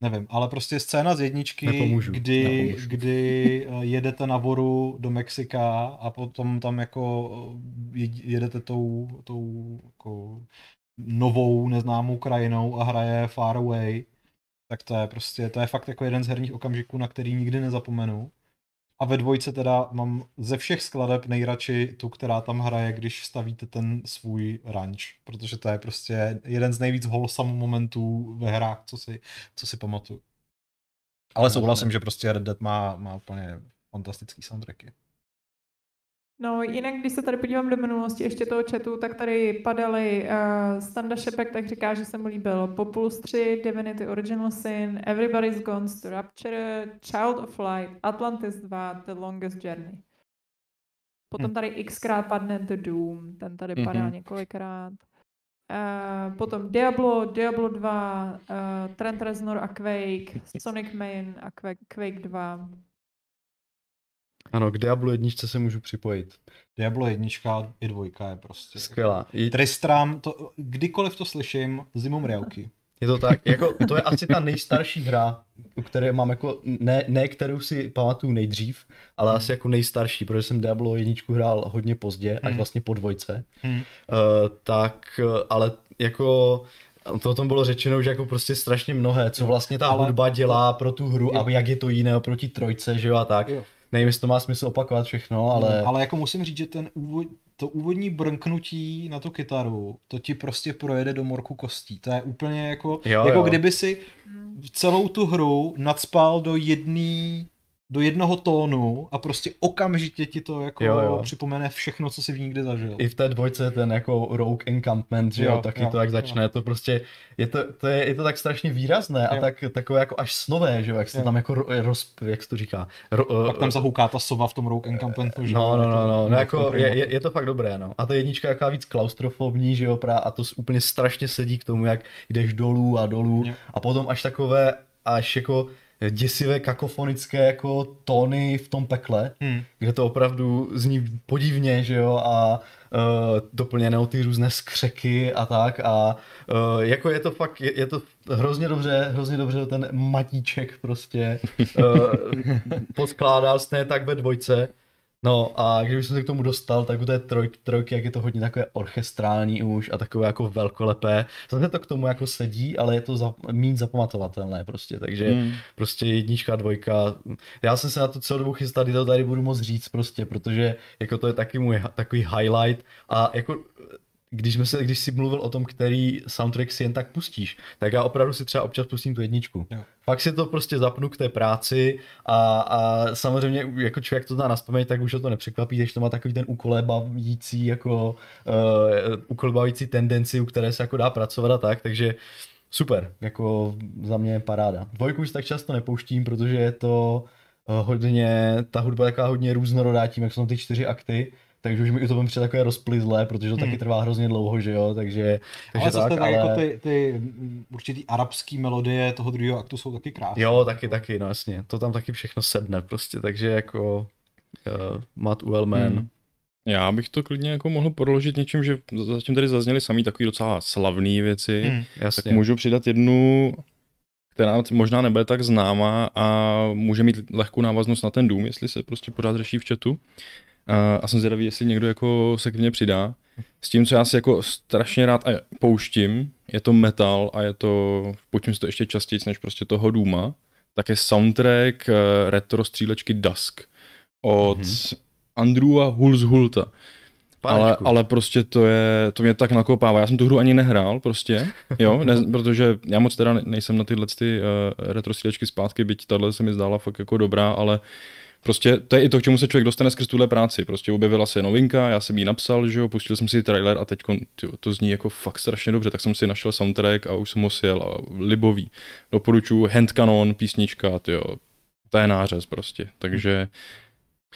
[SPEAKER 1] nevím, ale prostě scéna z jedničky,
[SPEAKER 2] Nepomůžu,
[SPEAKER 1] kdy,
[SPEAKER 2] nepomůžu.
[SPEAKER 1] kdy eh, jedete na voru do Mexika a potom tam jako eh, jed- jedete tou, tou jako novou neznámou krajinou a hraje Far Away, tak to je prostě, to je fakt jako jeden z herních okamžiků, na který nikdy nezapomenu. A ve dvojce teda mám ze všech skladeb nejradši tu, která tam hraje, když stavíte ten svůj ranč, protože to je prostě jeden z nejvíc wholesome momentů ve hrách, co si, co si pamatuju. Ale souhlasím, že prostě Red Dead má, má úplně fantastický soundtracky.
[SPEAKER 3] No, jinak, když se tady podívám do minulosti ještě toho chatu, tak tady padaly uh, Standa Šepek, tak říká, že se mu líbil Populus 3, Divinity Original Sin, Everybody's Gone to Rapture, Child of Light, Atlantis 2, The Longest Journey. Potom
[SPEAKER 1] Hm.
[SPEAKER 3] tady xkrát padne The Doom, ten tady padá
[SPEAKER 4] Mhm.
[SPEAKER 3] několikrát. Uh, potom Diablo, Diablo 2, uh, Trent Reznor a Quake, Sonic Main a Quake, Quake 2.
[SPEAKER 2] Ano, k Diablo jedničce se můžu připojit.
[SPEAKER 1] Diablo jednička i dvojka je prostě.
[SPEAKER 2] Skvělá. Je,
[SPEAKER 1] Tristram, to, kdykoliv to slyším, zimom Ryauky.
[SPEAKER 2] je to tak, jako, to je asi ta nejstarší hra, u které mám jako, ne, ne kterou si pamatuju nejdřív, ale asi jako nejstarší, protože jsem Diablo jedničku hrál hodně pozdě, až
[SPEAKER 1] Hmm.
[SPEAKER 2] vlastně po dvojce.
[SPEAKER 1] Hmm.
[SPEAKER 2] Uh, tak, ale jako to o tom bylo řečeno, že jako prostě strašně mnohé, co vlastně ta
[SPEAKER 1] Ale-
[SPEAKER 2] hudba dělá pro tu hru
[SPEAKER 1] Jo.
[SPEAKER 2] a jak je to jiné oproti trojce, že jo a tak.
[SPEAKER 1] Jo.
[SPEAKER 2] Nevím, jestli to má smysl opakovat všechno, ale...
[SPEAKER 1] ale jako musím říct, že ten úvod, to úvodní brnknutí na tu kytaru, to ti prostě projede do morku kostí. To je úplně jako,
[SPEAKER 2] Jo,
[SPEAKER 1] jako
[SPEAKER 2] jo.
[SPEAKER 1] kdyby si celou tu hru nadspal do jedný do jednoho tónu a prostě okamžitě ti to jako
[SPEAKER 2] Jo, jo.
[SPEAKER 1] připomene všechno, co jsi v ní kdy zažil.
[SPEAKER 2] I v té dvojce ten jako Rogue Encampment, že jo,
[SPEAKER 1] Jo,
[SPEAKER 2] taky
[SPEAKER 1] jo,
[SPEAKER 2] to jak
[SPEAKER 1] jo.
[SPEAKER 2] začne, to prostě, je to, to je, je to tak strašně výrazné a
[SPEAKER 1] Jo.
[SPEAKER 2] tak, takové jako až snové, že jo, jak se
[SPEAKER 1] Jo.
[SPEAKER 2] tam jako ro- roz, jak se to říká, ro,
[SPEAKER 1] Pak tam zahouká ta sova v tom Rogue Encampentu. že jo,
[SPEAKER 2] No, no, no, no, no jako
[SPEAKER 1] jako
[SPEAKER 2] je, je, je, to fakt dobré, no. A ta jednička je taková víc klaustrofobní, že jo, a to úplně strašně sedí k tomu, jak jdeš dolů a dolů
[SPEAKER 1] Jo.
[SPEAKER 2] a potom až takové, až jako děsivé kakofonické jako tóny v tom pekle,
[SPEAKER 1] Hmm.
[SPEAKER 2] kde to opravdu zní podivně, že jo, a uh, doplněné o ty různé skřeky a tak a uh, jako je to fakt, je, je to hrozně dobře, hrozně dobře ten matíček prostě uh, poskládal stejně tak ve dvojce. No a když jsem se k tomu dostal, tak u té troj, trojky, jak je to hodně takové orchestrální už a takové jako velkolepé. Zase to k tomu jako sedí, ale je to za, méně zapamatovatelné prostě, takže
[SPEAKER 4] Hmm.
[SPEAKER 2] prostě jednička, dvojka. Já jsem se na to celou dobu chystal, kdy to tady budu moc říct prostě, protože jako to je taky můj takový highlight a jako když, jsme se, když jsi mluvil o tom, který soundtrack si jen tak pustíš, tak já opravdu si třeba občas pustím tu jedničku.
[SPEAKER 1] Jo.
[SPEAKER 2] Fakt si to prostě zapnu k té práci a, a samozřejmě jako člověk to zná na tak už ho to nepřekvapí, když to má takový ten ukolébající jako uh, ukolébající tendenci, u které se jako dá pracovat a tak, takže super, jako za mě paráda. Dvojku už tak často nepouštím, protože je to uh, hodně, ta hudba je taková hodně různorodá tím, jak jsou ty čtyři akty, takže už mi to přijde takové rozplizlé, protože to
[SPEAKER 1] Hmm.
[SPEAKER 2] taky trvá hrozně dlouho, že jo, takže, takže
[SPEAKER 1] ale
[SPEAKER 2] tak,
[SPEAKER 1] tak,
[SPEAKER 2] ale...
[SPEAKER 1] jako ty, ty určitý arabský melodie toho druhého aktu jsou taky krásné.
[SPEAKER 2] Jo, taky, taky, no jasně, to tam taky všechno sedne prostě, takže jako uh, Matt Uelman,
[SPEAKER 4] Hmm. Já bych to klidně jako mohl proložit něčím, že zatím tady zazněly samý takový docela slavné věci.
[SPEAKER 1] Hmm.
[SPEAKER 2] jasně.
[SPEAKER 4] Tak můžu přidat jednu, která možná nebude tak známá a může mít lehkou návaznost na ten dům, jestli se prostě pořád řeší v chatu. A, a jsem zvědavý, jestli někdo jako se k mně přidá. S tím, co já si jako strašně rád a pouštím, je to metal a je to, pouštím si to ještě častěji než prostě toho důma, tak je soundtrack eh, retro střílečky Dusk od
[SPEAKER 2] Mhm.
[SPEAKER 4] mm-hmm. Andrewa Hulshulta. Ale, ale prostě to je, to mě tak nakopává. Já jsem tu hru ani nehrál prostě, jo, ne, protože já moc teda ne- nejsem na tyhle ty uh, retro střílečky zpátky, byť tahle se mi zdála fakt jako dobrá, ale prostě to je i to, k čemu se člověk dostane skrz tuhle práci. Prostě objevila se novinka, já jsem ji napsal, že jo, pustil jsem si trailer a teď to zní jako fakt strašně dobře, tak jsem si našel soundtrack a už jsem ho sjel a libový. Doporučuji Hand Cannon, písnička, jo, to je nářez prostě, takže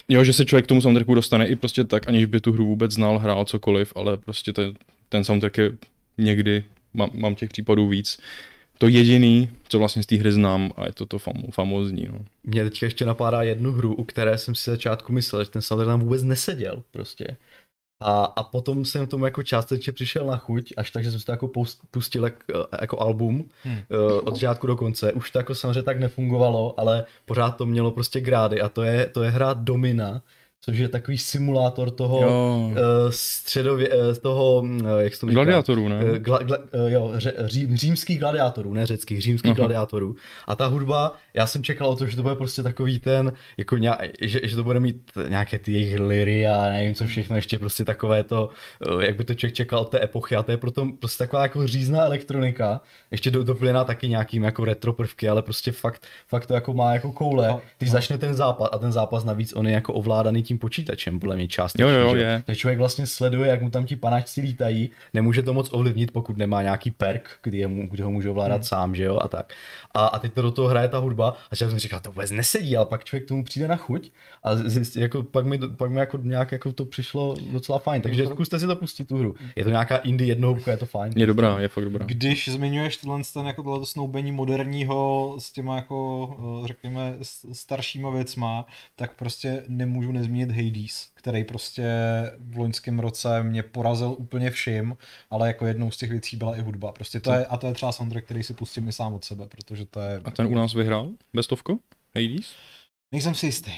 [SPEAKER 4] Jo, že se člověk k tomu soundtracku dostane i prostě tak, aniž by tu hru vůbec znal, hrál cokoliv, ale prostě ten, ten soundtrack je někdy, mám, mám těch případů víc, to jediný, co vlastně z té hry znám a je to to famo, famózní. No.
[SPEAKER 2] Mě teďka ještě napadá jednu hru, u které jsem si začátku myslel, že ten soundtrack tam vůbec neseděl prostě. A, a potom jsem tomu jako částečně přišel na chuť, až tak, že jsem si to jako pustil jak, jako album
[SPEAKER 1] Hmm.
[SPEAKER 2] hmm. od začátku do konce. Už to jako samozřejmě tak nefungovalo, ale pořád to mělo prostě grády a to je, to je hra Domina, což je takový simulátor toho
[SPEAKER 4] Jo,
[SPEAKER 2] uh, středově, uh, toho, uh, jak se to říká?
[SPEAKER 4] gladiátorů, ne?
[SPEAKER 2] Gla, gla, eh, jo, ře, řím, římských gladiátorů, ne řeckých, římských
[SPEAKER 4] Aha.
[SPEAKER 2] gladiátorů. A ta hudba, já jsem čekal o to, že to bude prostě takový ten, jako nějak, že, že, to bude mít nějaké ty jejich liry a nevím co všechno, ještě prostě takové to, eh, jak by to člověk čekal od té epochy a to je proto prostě taková jako řízná elektronika, ještě do, doplněná taky nějakým jako retro prvky, ale prostě fakt, fakt to jako má jako koule,
[SPEAKER 1] No,
[SPEAKER 2] když
[SPEAKER 1] no.
[SPEAKER 2] začne ten zápas a ten zápas navíc on je jako ovládaný tím počítačem, podle mě částečně.
[SPEAKER 4] Jo, jo,
[SPEAKER 2] že
[SPEAKER 4] je.
[SPEAKER 2] tak člověk vlastně sleduje, jak mu tam ti panáčci lítají, nemůže to moc ovlivnit, pokud nemá nějaký perk, kdy, je mu, kdy ho může ovládat hmm. sám, že jo, a tak. A, a teď to do toho hraje ta hudba a já jsem si říkal, to vůbec nesedí, ale pak člověk tomu přijde na chuť a zjistí, jako, pak, mi, pak mi jako nějak jako to přišlo docela fajn, takže zkuste si to pustit tu hru. Je to nějaká indie jednohubka, je to fajn.
[SPEAKER 4] Je dobrá, je fakt dobrá.
[SPEAKER 1] Když zmiňuješ tohle, ten, jako tohleto snoubení moderního s těma jako, eh, řekněme, staršíma věcma, tak prostě nemůžu nezmínit Hades, který prostě v loňském roce mě porazil úplně vším, ale jako jednou z těch věcí byla i hudba. Prostě to je, a to je třeba soundtrack, který si pustím i sám od sebe, protože to je...
[SPEAKER 4] A ten u nás vyhrál? Bestovko? Hades?
[SPEAKER 1] Nejsem si jistý.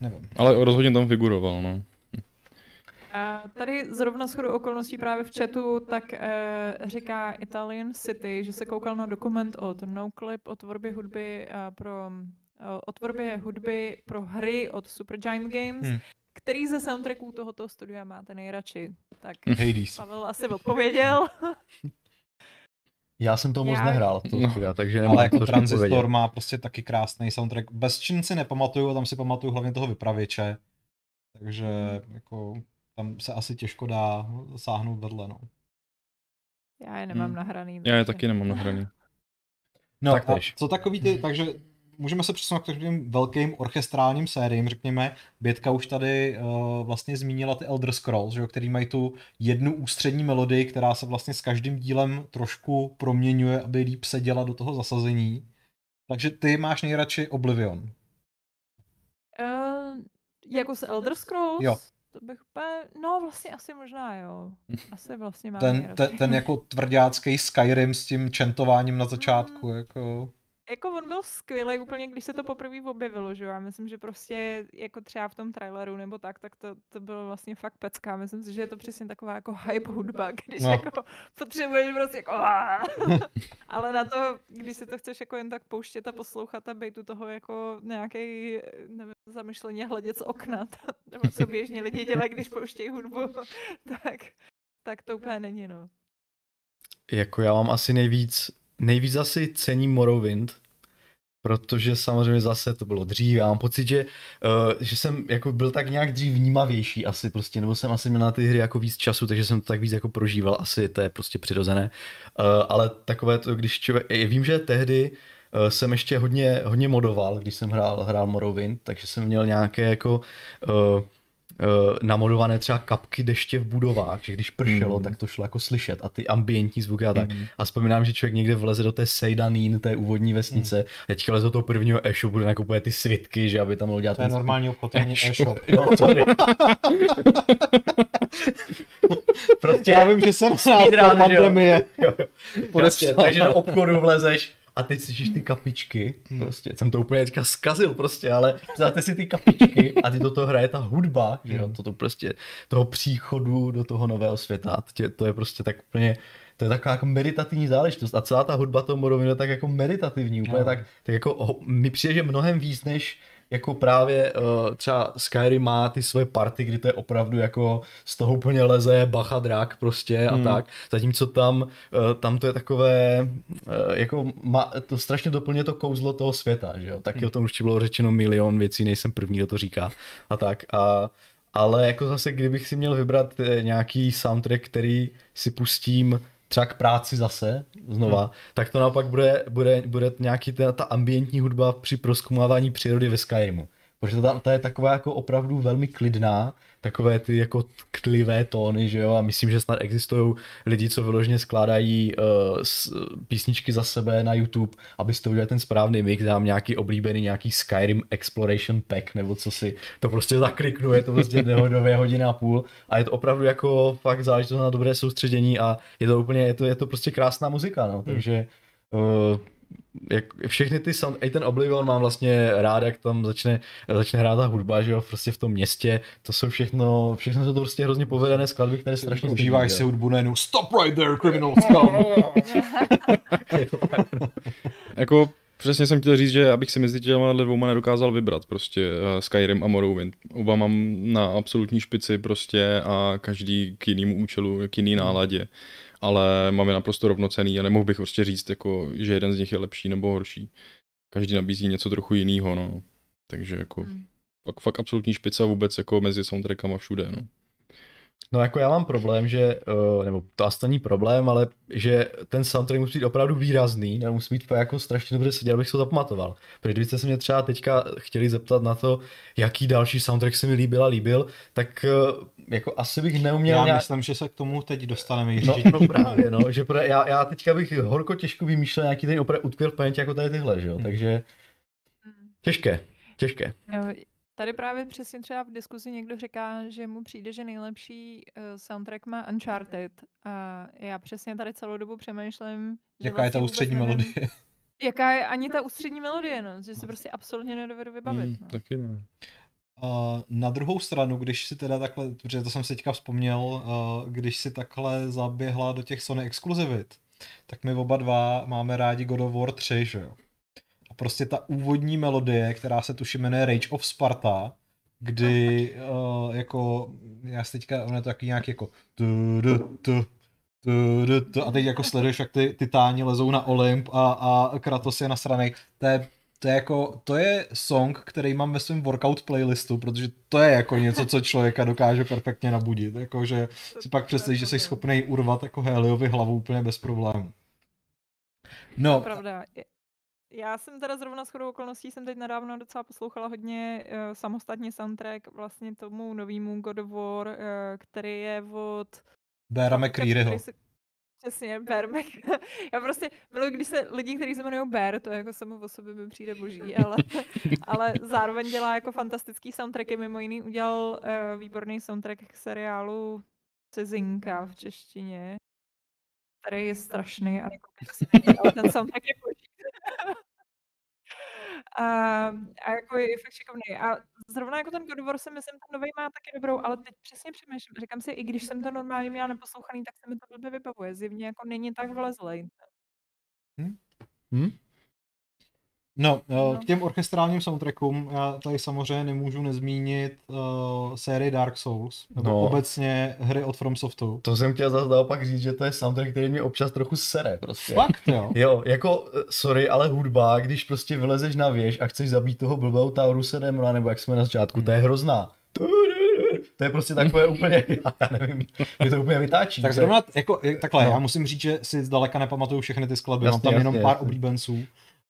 [SPEAKER 1] Nevím.
[SPEAKER 4] Ale rozhodně tam figuroval, no.
[SPEAKER 3] A tady zrovna shodou okolností právě v chatu tak eh, říká Italian City, že se koukal na dokument od Noclip o tvorbě hudby a pro eh, o tvorbě hudby pro hry od Supergiant Games,
[SPEAKER 1] Hmm.
[SPEAKER 3] hmm. který ze soundtracků tohoto studia máte nejradši. Tak
[SPEAKER 1] Hades.
[SPEAKER 3] Pavel asi odpověděl.
[SPEAKER 2] Já jsem to moc
[SPEAKER 3] Já-
[SPEAKER 2] nehrál, to,
[SPEAKER 4] No.
[SPEAKER 2] no. takže nemám
[SPEAKER 1] Ale jako
[SPEAKER 2] to
[SPEAKER 1] Transistor
[SPEAKER 2] odpovědět.
[SPEAKER 1] má prostě taky krásný soundtrack. Bez čin si nepamatuju, tam si pamatuju hlavně toho vypravěče. Takže jako tam se asi těžko dá sáhnout vedle, no.
[SPEAKER 3] Já je nemám
[SPEAKER 4] Hmm.
[SPEAKER 3] nahraný.
[SPEAKER 4] Já je taky nemám nahraný.
[SPEAKER 1] No
[SPEAKER 2] Tak
[SPEAKER 1] a co takový ty, takže můžeme se přesunout k takovým velkým orchestrálním sériím, řekněme. Bětka už tady uh, vlastně zmínila ty Elder Scrolls, že jo, který mají tu jednu ústřední melodii, která se vlastně s každým dílem trošku proměňuje, aby líp seděla do toho zasazení. Takže ty máš nejradši Oblivion.
[SPEAKER 3] Uh, jako s Elder Scrolls?
[SPEAKER 1] Jo.
[SPEAKER 3] To bych úplně, no vlastně asi možná jo. Asi vlastně mám
[SPEAKER 1] Ten, ten, ten jako tvrdácký Skyrim s tím čentováním na začátku, jako...
[SPEAKER 3] Jako on byl skvělý úplně, když se to poprvé objevilo, že jo? Já myslím, že prostě jako třeba v tom traileru nebo tak, tak to, to bylo vlastně fakt pecká. Myslím si, že je to přesně taková jako hype hudba, když
[SPEAKER 1] No.
[SPEAKER 3] jako potřebuješ prostě jako. Ale na to, když si to chceš jako jen tak pouštět a poslouchat a být u toho jako nějaký, nevím, zamyšleně hledět z okna, nebo co běžně lidi dělají, když pouštějí hudbu, tak, tak to úplně není, no.
[SPEAKER 2] Jako já mám asi nejvíc, nejvíc asi cením Morrowind, protože samozřejmě zase to bylo dřív, já mám pocit, že, uh, že jsem jako byl tak nějak dřív vnímavější asi prostě, nebo jsem asi měl na ty hry jako víc času, takže jsem to tak víc jako prožíval, asi to je prostě přirozené, uh, ale takové to, když člověk, vím, že tehdy uh, jsem ještě hodně, hodně modoval, když jsem hrál, hrál Morrowind, takže jsem měl nějaké jako uh, namodované třeba kapky deště v budovách, že když pršelo,
[SPEAKER 1] Mm.
[SPEAKER 2] tak to šlo jako slyšet a ty ambientní zvuky a tak.
[SPEAKER 1] Mm.
[SPEAKER 2] A vzpomínám, že člověk někde vleze do té Sejdanín, té úvodní vesnice, a teďka leze do toho prvního e-shopu, kde nakupuje ty svitky, že aby tam mohl dělat
[SPEAKER 1] To je normální obchod, to není e-shop.
[SPEAKER 2] Jo, sorry. prostě
[SPEAKER 1] Já vím, že jsem
[SPEAKER 2] jo?
[SPEAKER 1] pandemie.
[SPEAKER 2] Prostě, takže do obchodu vlezeš a teď slyšíš ty kapičky,
[SPEAKER 1] Hmm.
[SPEAKER 2] prostě, jsem to úplně teďka zkazil prostě, ale představte si ty kapičky a ty do toho hraje ta hudba, že jo,
[SPEAKER 1] Hmm.
[SPEAKER 2] toto prostě, toho příchodu do toho nového světa, to, to je prostě tak úplně, to je taková jako meditativní záležitost a celá ta hudba toho Morrowindu je tak jako meditativní, úplně
[SPEAKER 1] No.
[SPEAKER 2] tak, tak jako mi přijde, že mnohem víc než jako právě uh, třeba Skyrim má ty svoje party, kdy to je opravdu jako z toho úplně leze bacha drak prostě a
[SPEAKER 4] Hmm.
[SPEAKER 2] tak. Zatímco tam, uh, tam to je takové, uh, jako má, to strašně doplňuje to kouzlo toho světa, že jo. Taky o tom určitě bylo řečeno milion věcí, nejsem první, kdo to říká a tak. A, ale jako zase, kdybych si měl vybrat nějaký soundtrack, který si pustím třeba k práci zase, znova, hmm. tak to naopak bude, bude, bude nějaký ta, ta ambientní hudba při proskumávání přírody ve Skyrimu. Protože ta, ta je taková jako opravdu velmi klidná, takové ty jako tklivé tóny, že jo, a myslím, že snad existují lidi, co vyloženě skládají uh, s, písničky za sebe na YouTube, abyste udělali ten správný mix, dám nějaký oblíbený nějaký Skyrim Exploration Pack, nebo co si, to prostě zakliknu, je to prostě dvě hodiny a půl. A je to opravdu jako fakt záležitost na dobré soustředění a je to úplně, je to, je to prostě krásná muzika, no, takže uh, jak všechny ty sound, i ten Oblivion mám vlastně rád, jak tam začne, začne hrát ta hudba, že jo, prostě v tom městě, to jsou všechno, všechno jsou to prostě hrozně povedené skladby, které strašně
[SPEAKER 1] Užíváš
[SPEAKER 2] sedí,
[SPEAKER 1] si hudbu nejenom Stop right there, criminals come.
[SPEAKER 4] Jako přesně jsem chtěl říct, že abych si mezi těma dvouma nedokázal vybrat prostě uh, Skyrim a Morrowind. Oba mám na absolutní špici prostě a každý k jinému účelu, k jiný náladě. Ale mám je naprosto rovnocený a nemohl bych prostě říct, jako, že jeden z nich je lepší nebo horší. Každý nabízí něco trochu jiného, no. Takže jako
[SPEAKER 3] Hmm.
[SPEAKER 4] fakt, fakt absolutní špica vůbec jako mezi soundtrackama všude, no.
[SPEAKER 2] No jako já mám problém, že, uh, nebo to asi není problém, ale že ten soundtrack musí být opravdu výrazný, nebo musí být jako strašně dobře sedět, abych to zapamatoval. Protože kdybyste se mě třeba teďka chtěli zeptat na to, jaký další soundtrack se mi líbil a líbil, tak uh, jako asi bych neuměl
[SPEAKER 1] Já
[SPEAKER 2] nějak...
[SPEAKER 1] myslím, že se k tomu teď dostaneme,
[SPEAKER 2] No,
[SPEAKER 1] Jiří.
[SPEAKER 2] no právě, no, že pra, já, já teďka bych horko těžko vymýšlel nějaký ten opravdu utkvěl v paměti jako tady tyhle, že jo,
[SPEAKER 1] Hmm.
[SPEAKER 2] takže
[SPEAKER 3] Hmm.
[SPEAKER 2] těžké, těžké.
[SPEAKER 3] Jo, Tady právě přesně třeba v diskuzi někdo říká, že mu přijde, že nejlepší uh, soundtrack má Uncharted. A já přesně tady celou dobu přemýšlím, že
[SPEAKER 1] Jaká je ta
[SPEAKER 3] vlastně
[SPEAKER 1] ústřední
[SPEAKER 3] nevím,
[SPEAKER 1] melodie?
[SPEAKER 3] Jaká je ani ta ústřední melodie, no, že si prostě absolutně nedovedu vybavit.
[SPEAKER 4] Mm,
[SPEAKER 3] no.
[SPEAKER 4] taky ne.
[SPEAKER 1] Uh, na druhou stranu, když si teda takhle, protože to jsem si teďka vzpomněl, uh, když si takhle zaběhla do těch Sony exkluzivit, tak my oba dva máme rádi God of War 3, že jo? Prostě ta úvodní melodie, která se tuším jmenuje Rage of Sparta, kdy uh, jako, já si teďka, ono je to taky nějak jako tu, tu, tu, du, tu, a teď jako sleduješ, jak ty titáni lezou na Olymp a, a Kratos je nasranej. To je to je jako, to je song, který mám ve svém workout playlistu, protože to je jako něco, co člověka dokáže perfektně nabudit. Jakože si pak představíš, že jsi schopný urvat jako Heliovi hlavu úplně bez problémů. No,
[SPEAKER 3] pravda. Já jsem teda zrovna s chodou okolností jsem teď nedávno docela poslouchala hodně uh, samostatně soundtrack vlastně tomu novému God of War, uh, který je od
[SPEAKER 1] Béra
[SPEAKER 3] chlapíka,
[SPEAKER 1] McCrearyho.
[SPEAKER 3] který se- Přesně, Bear Mac. Já prostě miluji, když se lidi, kteří se jmenují Bear, to jako samo o sobě mi přijde boží, ale, ale zároveň dělá jako fantastický soundtracky, mimo jiný udělal uh, výborný soundtrack k seriálu Cizinka v češtině, který je strašný a jako ale ten soundtrack je. A, a jako je fakt šikovný. A zrovna jako ten God si myslím, ten nový má taky dobrou, ale teď přesně přemýšlím. Říkám si, i když jsem to normálně měla neposlouchaný, tak se mi to blbě vybavuje. Zjevně jako není tak vlezlej.
[SPEAKER 2] Hm?
[SPEAKER 1] No,
[SPEAKER 3] No.
[SPEAKER 1] no, k těm orchestrálním soundtrackům já tady samozřejmě nemůžu nezmínit uh, sérii Dark Souls, nebo
[SPEAKER 2] No.
[SPEAKER 1] obecně hry od FromSoftu.
[SPEAKER 2] To jsem chtěl zase naopak říct, že to je soundtrack, který mě občas trochu sere prostě.
[SPEAKER 1] Fakt, jo.
[SPEAKER 2] Jo, jako, eh, sorry, ale hudba, když prostě vylezeš na věž a chceš zabít toho blbého Tauruse Demona, nebo jak jsme na začátku, to je hrozná. To je prostě takové úplně, já nevím, je to úplně vytáčí.
[SPEAKER 1] Tak zrovna, jako, takhle,
[SPEAKER 2] No.
[SPEAKER 1] já musím říct, že si zdaleka nepamatuju všechny ty skladby,
[SPEAKER 2] Jasně,
[SPEAKER 1] mám tam jenom
[SPEAKER 2] jasně,
[SPEAKER 1] pár
[SPEAKER 2] jasně.
[SPEAKER 1] oblíbenců.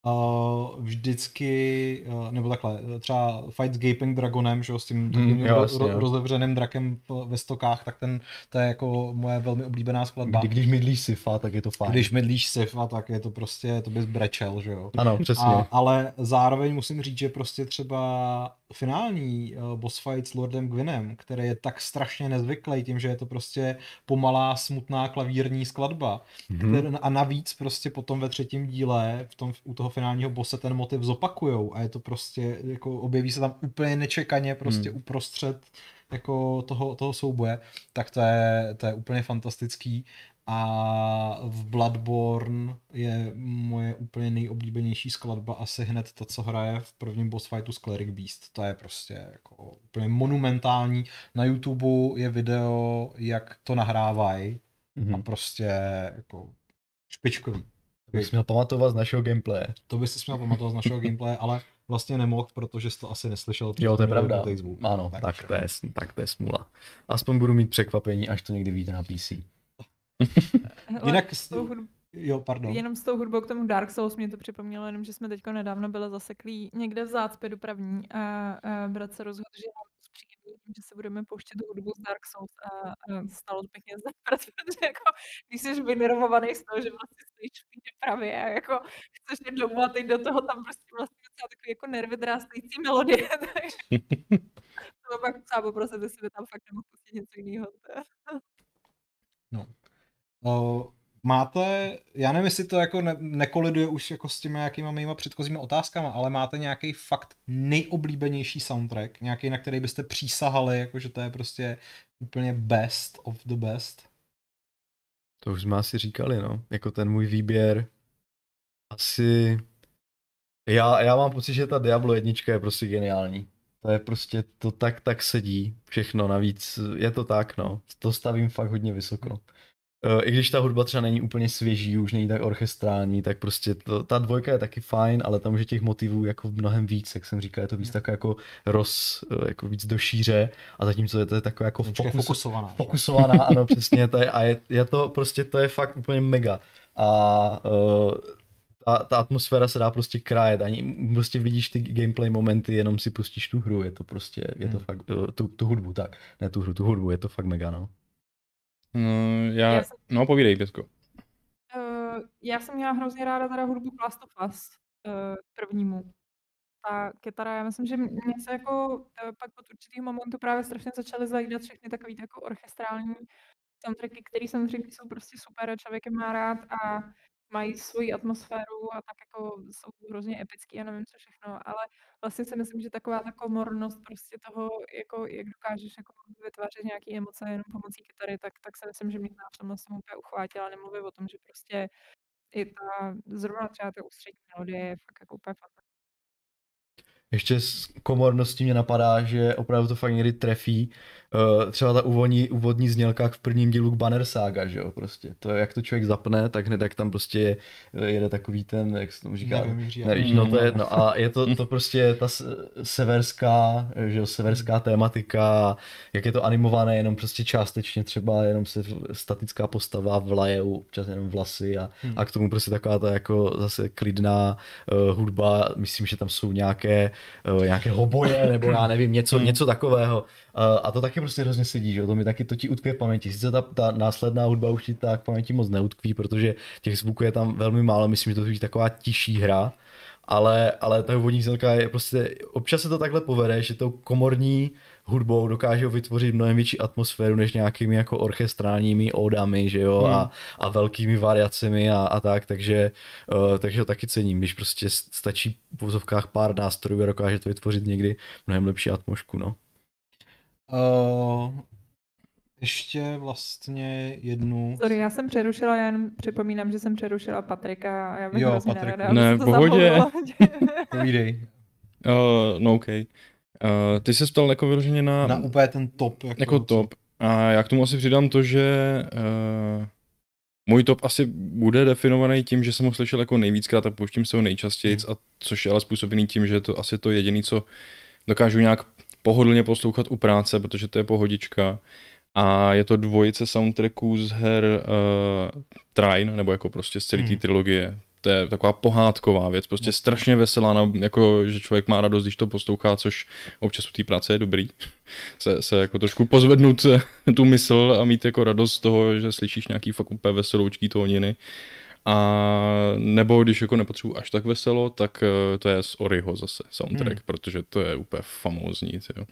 [SPEAKER 1] Uh, vždycky, uh, nebo takhle, třeba Fight s Gaping Dragonem, že jo, s tím mm,
[SPEAKER 2] jo,
[SPEAKER 1] ro, ro, rozevřeným drakem ve stokách, tak ten, to je jako moje velmi oblíbená skladba.
[SPEAKER 2] Kdy, když mydlíš sifa, tak je to fajn.
[SPEAKER 1] Když mydlíš sifa, tak je to prostě, to bys brečel, že jo.
[SPEAKER 2] Ano, přesně.
[SPEAKER 1] A, ale zároveň musím říct, že prostě třeba finální uh, boss fight s Lordem Gwinem, který je tak strašně nezvyklý tím, že je to prostě pomalá, smutná klavírní skladba.
[SPEAKER 2] Mhm.
[SPEAKER 1] Hmm. A navíc prostě potom ve třetím díle v tom, u toho finálního bosse ten motiv zopakujou a je to prostě, jako objeví se tam úplně nečekaně prostě
[SPEAKER 4] Hmm.
[SPEAKER 1] uprostřed jako toho, toho souboje, tak to je, to je úplně fantastický. A v Bloodborne je moje úplně nejoblíbenější skladba asi hned ta, co hraje v prvním boss fightu s Cleric Beast. To je prostě jako úplně monumentální. Na YouTube je video, jak to nahrávají a
[SPEAKER 2] Mhm.
[SPEAKER 1] prostě jako špičkový.
[SPEAKER 2] To bych měl pamatovat z našeho gameplaye.
[SPEAKER 1] To bys si měl pamatovat z našeho gameplay, ale vlastně nemohl, protože jsi to asi neslyšel.
[SPEAKER 2] Jo, to je pravda. Ano,
[SPEAKER 1] Takže-
[SPEAKER 2] tak to, je, tak to je smůla. Aspoň budu mít překvapení, až to někdy vyjde na PC.
[SPEAKER 1] Jinak,
[SPEAKER 3] s tou hudbou-
[SPEAKER 1] jo, pardon.
[SPEAKER 3] Jenom s tou hudbou k tomu Dark Souls mě to připomnělo, jenom že jsme teďko nedávno byli zaseklí někde v zácpě dopravní a, a brat se rozhodl, že tím, že se budeme pouštět hudbu z Dark Souls a, a stalo to pěkně za protože jako, když jsi vynervovaný z toho, že vlastně stojíš v té dopravě a jako chceš jít domů a teď do toho tam prostě vlastně docela takový jako nervy drástající melodie, takže to pak třeba poprosit, jestli by tam fakt nemohl pustit něco jiného.
[SPEAKER 1] Uh, máte, já nevím, jestli to jako ne, nekoliduje už jako s těmi nějakýma mýma předchozími otázkama, ale máte nějaký fakt nejoblíbenější soundtrack, nějaký, na který byste přísahali, jako že to je prostě úplně best of the best?
[SPEAKER 2] To už jsme asi říkali, no. Jako ten můj výběr. Asi... Já, já mám pocit, že ta Diablo jednička je prostě geniální. To je prostě, to tak, tak sedí všechno, navíc je to tak, no. To stavím fakt hodně vysoko. Eh, I když ta hudba třeba není úplně svěží, už není tak orchestrální, tak prostě to, ta dvojka je taky fajn, ale tam už je těch motivů jako mnohem víc, jak jsem říkal, je to víc takové jako roz, eh, jako víc do šíře a zatímco je to je takové jako fokus,
[SPEAKER 1] fokusovaná.
[SPEAKER 2] fokusovaná, ano, přesně, to je, a je, je to prostě, to je fakt úplně mega. A uh, ta, ta atmosféra se dá prostě krájet, ani prostě vidíš ty gameplay momenty, jenom si pustíš tu hru, je to prostě, je to
[SPEAKER 1] Hmm.
[SPEAKER 2] fakt, tu, tu hudbu, tak, ne tu hru, tu hudbu, je to fakt mega, no.
[SPEAKER 4] No, já,
[SPEAKER 3] Já jsem-
[SPEAKER 4] no povídej, Pětko.
[SPEAKER 3] Uh, já jsem měla hrozně ráda teda hudbu Last of Us uh, prvnímu. Ta kytara, já myslím, že mě se jako uh, pak od určitého momentu právě strašně začaly zajídat všechny takové jako orchestrální soundtracky, které samozřejmě jsou prostě super a člověk je má rád a mají svoji atmosféru a tak jako jsou hrozně epický a nevím co všechno, ale vlastně si myslím, že taková ta komornost prostě toho, jako jak dokážeš jako vytvářet nějaké emoce jenom pomocí kytary, tak, tak si myslím, že mě na tomhle jsem úplně uchvátila, nemluvím o tom, že prostě i ta, zrovna třeba ta ústřední melodie je fakt jako úplně fantastická.
[SPEAKER 2] Ještě s komorností mě napadá, že opravdu to fakt někdy trefí. Uh, třeba ta úvodní, úvodní znělka v prvním dílu k Banner Saga, že jo, prostě. To je, jak to člověk zapne, tak hned jak tam prostě je, jede takový ten, jak se tomu říká,
[SPEAKER 1] Nevím,
[SPEAKER 2] Nevíš, no to je jedno. A je to, to prostě ta severská, že jo, severská tématika, jak je to animované, jenom prostě částečně třeba, jenom se statická postava vlaje, občas jenom vlasy a,
[SPEAKER 1] Hmm.
[SPEAKER 2] a k tomu prostě taková ta jako zase klidná uh, hudba, myslím, že tam jsou nějaké, uh, nějaké hoboje, nebo já nevím, něco,
[SPEAKER 4] Hmm.
[SPEAKER 2] něco takového. Uh, a to taky prostě hrozně sedí, že to mi taky to ti utkví v paměti. Sice ta, ta následná hudba už ti tak v paměti moc neutkví, protože těch zvuků je tam velmi málo, myslím, že to je taková tiší hra, ale, ale ta úvodní znělka je prostě, občas se to takhle povede, že tou komorní hudbou dokážou vytvořit mnohem větší atmosféru než nějakými jako orchestrálními ódami, že jo,
[SPEAKER 1] Hmm.
[SPEAKER 2] a, a velkými variacemi a, a tak, takže, uh, takže to taky cením, když prostě stačí v vozovkách pár nástrojů a dokáže to vytvořit někdy mnohem lepší atmosféru, no.
[SPEAKER 1] Uh, ještě vlastně jednu...
[SPEAKER 3] Sorry, já jsem přerušila, já jenom připomínám, že jsem přerušila Patrika a já bych
[SPEAKER 1] Jo,
[SPEAKER 3] hrozně
[SPEAKER 1] Patrik.
[SPEAKER 3] nerada,
[SPEAKER 4] Ne, pohodě.
[SPEAKER 1] Povídej.
[SPEAKER 4] Uh, no OK. Uh, ty se ptal jako vyloženě na,
[SPEAKER 1] Na úplně ten top. Jako,
[SPEAKER 4] jako top. A já k tomu asi přidám to, že uh, můj top asi bude definovaný tím, že jsem ho slyšel jako nejvíckrát a pouštím se ho nejčastěji, a což je ale způsobený tím, že je to asi to jediné, co dokážu nějak pohodlně poslouchat u práce, protože to je pohodička. A je to dvojice soundtracků z her uh, Trine, nebo jako prostě z celé té
[SPEAKER 1] Hmm.
[SPEAKER 4] trilogie. To je taková pohádková věc, prostě strašně veselá, no, jako, že člověk má radost, když to poslouchá, což občas u té práce je dobrý. Se, se jako trošku pozvednout eh, tu mysl a mít jako radost z toho, že slyšíš nějaký fakt úplně veseloučký tóniny. A nebo když jako nepotřebuji až tak veselo, tak eh, to je z Oriho zase soundtrack,
[SPEAKER 1] Hmm.
[SPEAKER 4] protože to je úplně famózní. Tyjo.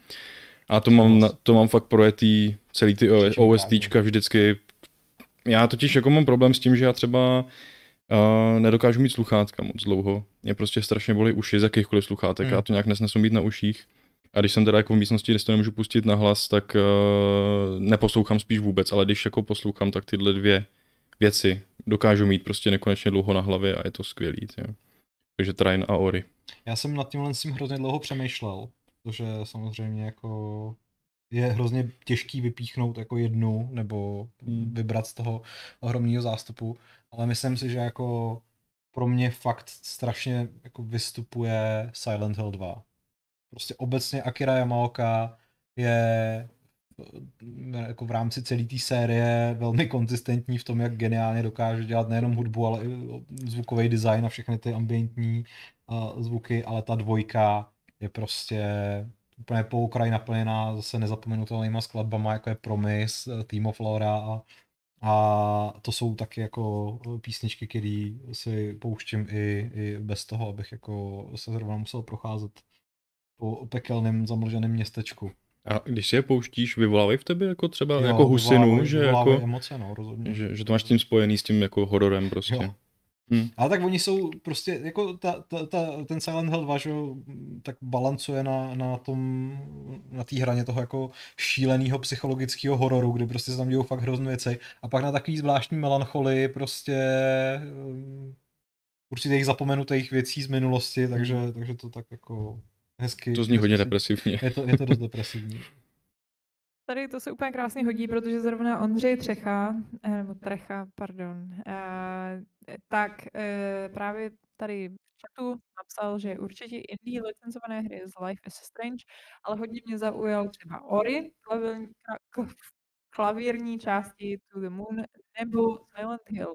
[SPEAKER 4] A to mám, na, to mám fakt projetý celý ty OSTčka vždycky. Já totiž jako mám problém s tím, že já třeba uh, nedokážu mít sluchátka moc dlouho. Mě prostě strašně bolí uši z jakýchkoliv sluchátek,
[SPEAKER 1] Hmm.
[SPEAKER 4] já to nějak nesnesu mít na uších. A když jsem teda jako v místnosti, kde si to nemůžu pustit na hlas, tak uh, neposlouchám spíš vůbec, ale když jako poslouchám, tak tyhle dvě věci dokážu mít prostě nekonečně dlouho na hlavě a je to skvělý. Tě. Takže Train a Ori.
[SPEAKER 1] Já jsem nad tímhle s tím hrozně dlouho přemýšlel, protože samozřejmě jako je hrozně těžký vypíchnout jako jednu nebo
[SPEAKER 4] Hmm.
[SPEAKER 1] vybrat z toho ohromného zástupu, ale myslím si, že jako pro mě fakt strašně jako vystupuje Silent Hill 2. Prostě obecně Akira Yamaoka je jako v rámci celé té série velmi konzistentní v tom, jak geniálně dokáže dělat nejenom hudbu, ale i zvukový design a všechny ty ambientní uh, zvuky, ale ta dvojka je prostě úplně po okraji naplněná zase nezapomenutelnýma skladbama, jako je Promise, eh, Team of Laura a, a to jsou taky jako písničky, které si pouštím i, i bez toho, abych jako se zrovna musel procházet po pekelném zamlženém městečku.
[SPEAKER 4] A když si je pouštíš, vyvolávají v tebe jako třeba
[SPEAKER 1] Jo,
[SPEAKER 4] jako husinu, že, jako,
[SPEAKER 1] emoce, no, rozhodně.
[SPEAKER 4] že, že to máš tím spojený s tím jako hororem prostě.
[SPEAKER 1] Jo.
[SPEAKER 4] Hm.
[SPEAKER 1] Ale tak oni jsou prostě, jako ta, ta, ta, ten Silent Hill 2, že tak balancuje na, na tom, na té hraně toho jako šíleného psychologického hororu, kdy prostě se tam dějou fakt hrozné věci a pak na takový zvláštní melancholii prostě um, určitých zapomenutých věcí z minulosti, takže, takže to tak jako hezky.
[SPEAKER 4] To zní hodně depresivně.
[SPEAKER 1] Je to, je to dost depresivní.
[SPEAKER 3] Tady to se úplně krásně hodí, protože zrovna Ondřej Třecha, eh, nebo Trecha, pardon, eh, tak eh, právě tady v chatu napsal, že určitě indie licencované hry z Life is Strange, ale hodně mě zaujal třeba Ori, klavírní, kla- klavírní části To the Moon, nebo Silent Hill.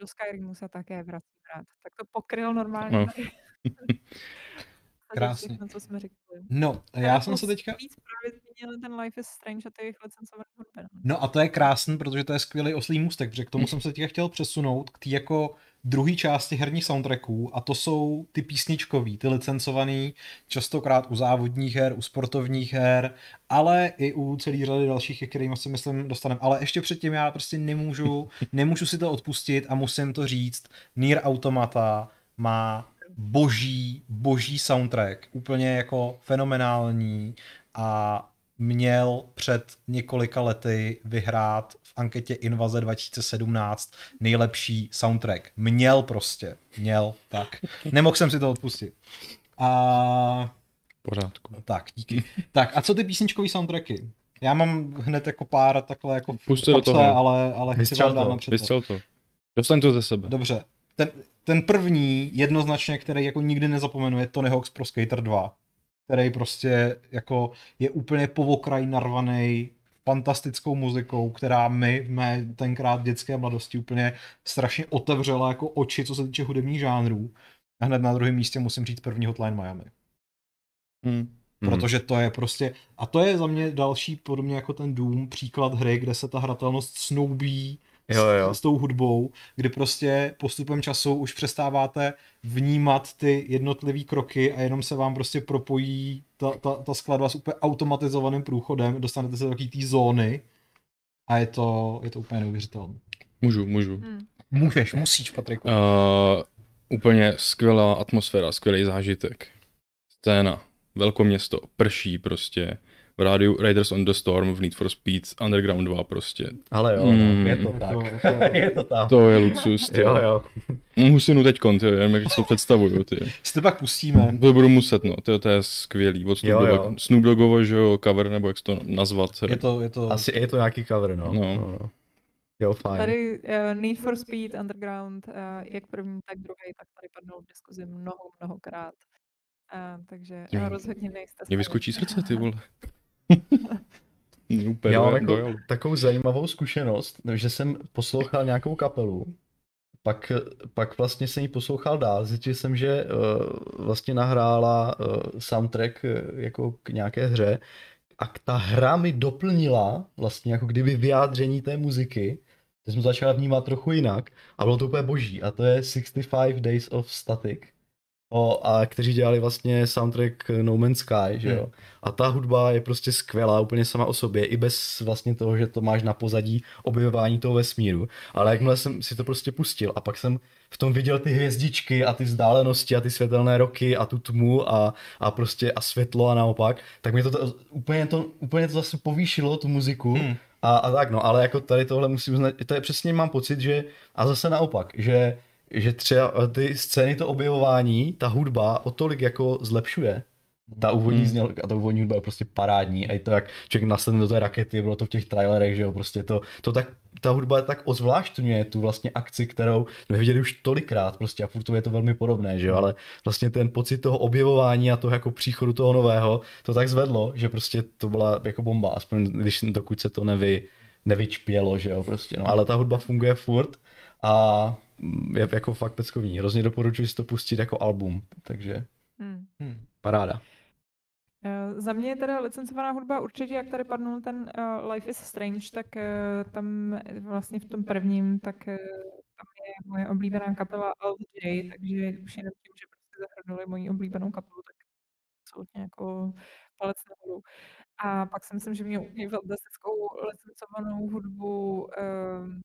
[SPEAKER 3] Do Skyrimu se také vrací rád. Tak to pokryl normálně.
[SPEAKER 4] No.
[SPEAKER 1] Krásně.
[SPEAKER 3] všechno, co jsme řekli.
[SPEAKER 1] No, já
[SPEAKER 3] Ale
[SPEAKER 1] jsem se teďka...
[SPEAKER 3] Víc právě zmínil ten Life is Strange a ty jejich licencované hudby. no.
[SPEAKER 1] No a to je krásný, protože to je skvělý oslý můstek, protože k tomu jsem se teďka chtěl přesunout, k té jako druhé části herních soundtracků a to jsou ty písničkový, ty licencovaný, častokrát u závodních her, u sportovních her, ale i u celé řady dalších, ke kterým si myslím dostaneme. Ale ještě předtím já prostě nemůžu, nemůžu si to odpustit a musím to říct. Nier Automata má boží, boží soundtrack, úplně jako fenomenální a měl před několika lety vyhrát v anketě Invaze 2017 nejlepší soundtrack. Měl prostě. Měl, tak. Nemohl jsem si to odpustit. A
[SPEAKER 4] pořádku.
[SPEAKER 1] tak, díky. Tak a co ty písničkový soundtracky? Já mám hned jako pár takhle jako v
[SPEAKER 4] Pusťte do toho.
[SPEAKER 1] ale, ale chci vám dát
[SPEAKER 2] to,
[SPEAKER 4] to. Dostaň to ze sebe.
[SPEAKER 1] Dobře. Ten, ten první, jednoznačně, který jako nikdy nezapomenu, je Tony Hawk's Pro Skater 2, který prostě jako je úplně po okraj narvaný fantastickou muzikou, která mi v mé tenkrát dětské mladosti úplně strašně otevřela jako oči, co se týče hudebních žánrů. A hned na druhém místě musím říct první Hotline Miami.
[SPEAKER 4] Hm.
[SPEAKER 1] Protože to je prostě, a to je za mě další, podobně jako ten Doom, příklad hry, kde se ta hratelnost snoubí
[SPEAKER 2] Jo, jo.
[SPEAKER 1] s, s tou hudbou, kdy prostě postupem času už přestáváte vnímat ty jednotlivé kroky a jenom se vám prostě propojí ta, ta, ta skladba s úplně automatizovaným průchodem, dostanete se do takové té zóny a je to, je to úplně neuvěřitelné.
[SPEAKER 4] Můžu, můžu.
[SPEAKER 3] Hmm.
[SPEAKER 1] Můžeš, musíš, Patriku.
[SPEAKER 4] Uh, úplně skvělá atmosféra, skvělý zážitek. Scéna, velkoměsto, prší prostě, v rádiu Raiders on the Storm, v Need for Speed, Underground 2 prostě.
[SPEAKER 2] Ale jo,
[SPEAKER 4] Mm.
[SPEAKER 2] no, je to
[SPEAKER 1] To-
[SPEAKER 2] tak.
[SPEAKER 1] to-
[SPEAKER 2] je to tak.
[SPEAKER 4] To je luxus, ty.
[SPEAKER 2] Jo, jo.
[SPEAKER 4] Husinu teďkon, ty, jenom jak si to představuju, ty.
[SPEAKER 1] Si to pak pustíme.
[SPEAKER 4] To budu muset, no, to, to je skvělý. Od Snoop,
[SPEAKER 2] Jo, jo.
[SPEAKER 4] Snoop Doggovo, že jo, cover, nebo jak se to nazvat.
[SPEAKER 1] Je to, je to...
[SPEAKER 2] Asi je to nějaký cover, no.
[SPEAKER 4] No.
[SPEAKER 2] no. Jo, fajn.
[SPEAKER 3] Tady uh, Need for Speed Underground, uh, jak první, tak druhý, tak tady padnul v diskuzi mnoho, mnohokrát. Uh, takže
[SPEAKER 4] Jo.
[SPEAKER 3] uh, rozhodně nejste
[SPEAKER 4] Mě vyskočí srdce, ty vole. Úplně
[SPEAKER 2] Já mám jako
[SPEAKER 4] dojel.
[SPEAKER 2] takovou zajímavou zkušenost, že jsem poslouchal nějakou kapelu, pak, pak vlastně jsem ji poslouchal dál, zjistil jsem, že uh, vlastně nahrála uh, soundtrack uh, jako k nějaké hře a k- ta hra mi doplnila vlastně jako kdyby vyjádření té muziky, to jsem začal vnímat trochu jinak a bylo to úplně boží a to je 65 Days of Static. O, a kteří dělali vlastně soundtrack No Man's Sky, že jo.
[SPEAKER 1] Hmm.
[SPEAKER 2] A ta hudba je prostě skvělá úplně sama o sobě, i bez vlastně toho, že to máš na pozadí objevování toho vesmíru. Ale jakmile jsem si to prostě pustil a pak jsem v tom viděl ty hvězdičky a ty vzdálenosti a ty světelné roky a tu tmu a, a prostě a světlo a naopak, tak mi to, to úplně to úplně to zase povýšilo tu muziku
[SPEAKER 1] Hmm.
[SPEAKER 2] a, a tak no, ale jako tady tohle musím uznat, to je přesně mám pocit, že a zase naopak, že že třeba ty scény, to objevování, ta hudba o tolik jako zlepšuje. Ta úvodní
[SPEAKER 4] Hmm.
[SPEAKER 2] znělka a ta úvodní hudba je prostě parádní. A i to, jak člověk nasedne do té rakety, bylo to v těch trailerech, že jo, prostě to, to tak, ta hudba tak ozvláštňuje tu vlastně akci, kterou jsme viděli už tolikrát prostě a furt je to velmi podobné, že jo, ale vlastně ten pocit toho objevování a toho jako příchodu toho nového, to tak zvedlo, že prostě to byla jako bomba, aspoň když dokud se to nevy, nevyčpělo, že jo, prostě, no, ale ta hudba funguje furt a je jako fakt peckový. Hrozně doporučuji si to pustit jako album, takže
[SPEAKER 3] Hmm.
[SPEAKER 1] Hmm.
[SPEAKER 2] paráda.
[SPEAKER 3] Uh, za mě je teda licencovaná hudba určitě, jak tady padnul ten uh, Life is Strange, tak uh, tam vlastně v tom prvním, tak uh, tam je moje oblíbená kapela Alt J, takže už jenom tím, že prostě zahrnuli moji oblíbenou kapelu, tak absolutně jako palec nahoru. A pak si myslím, že měl úplně fantastickou licencovanou hudbu um,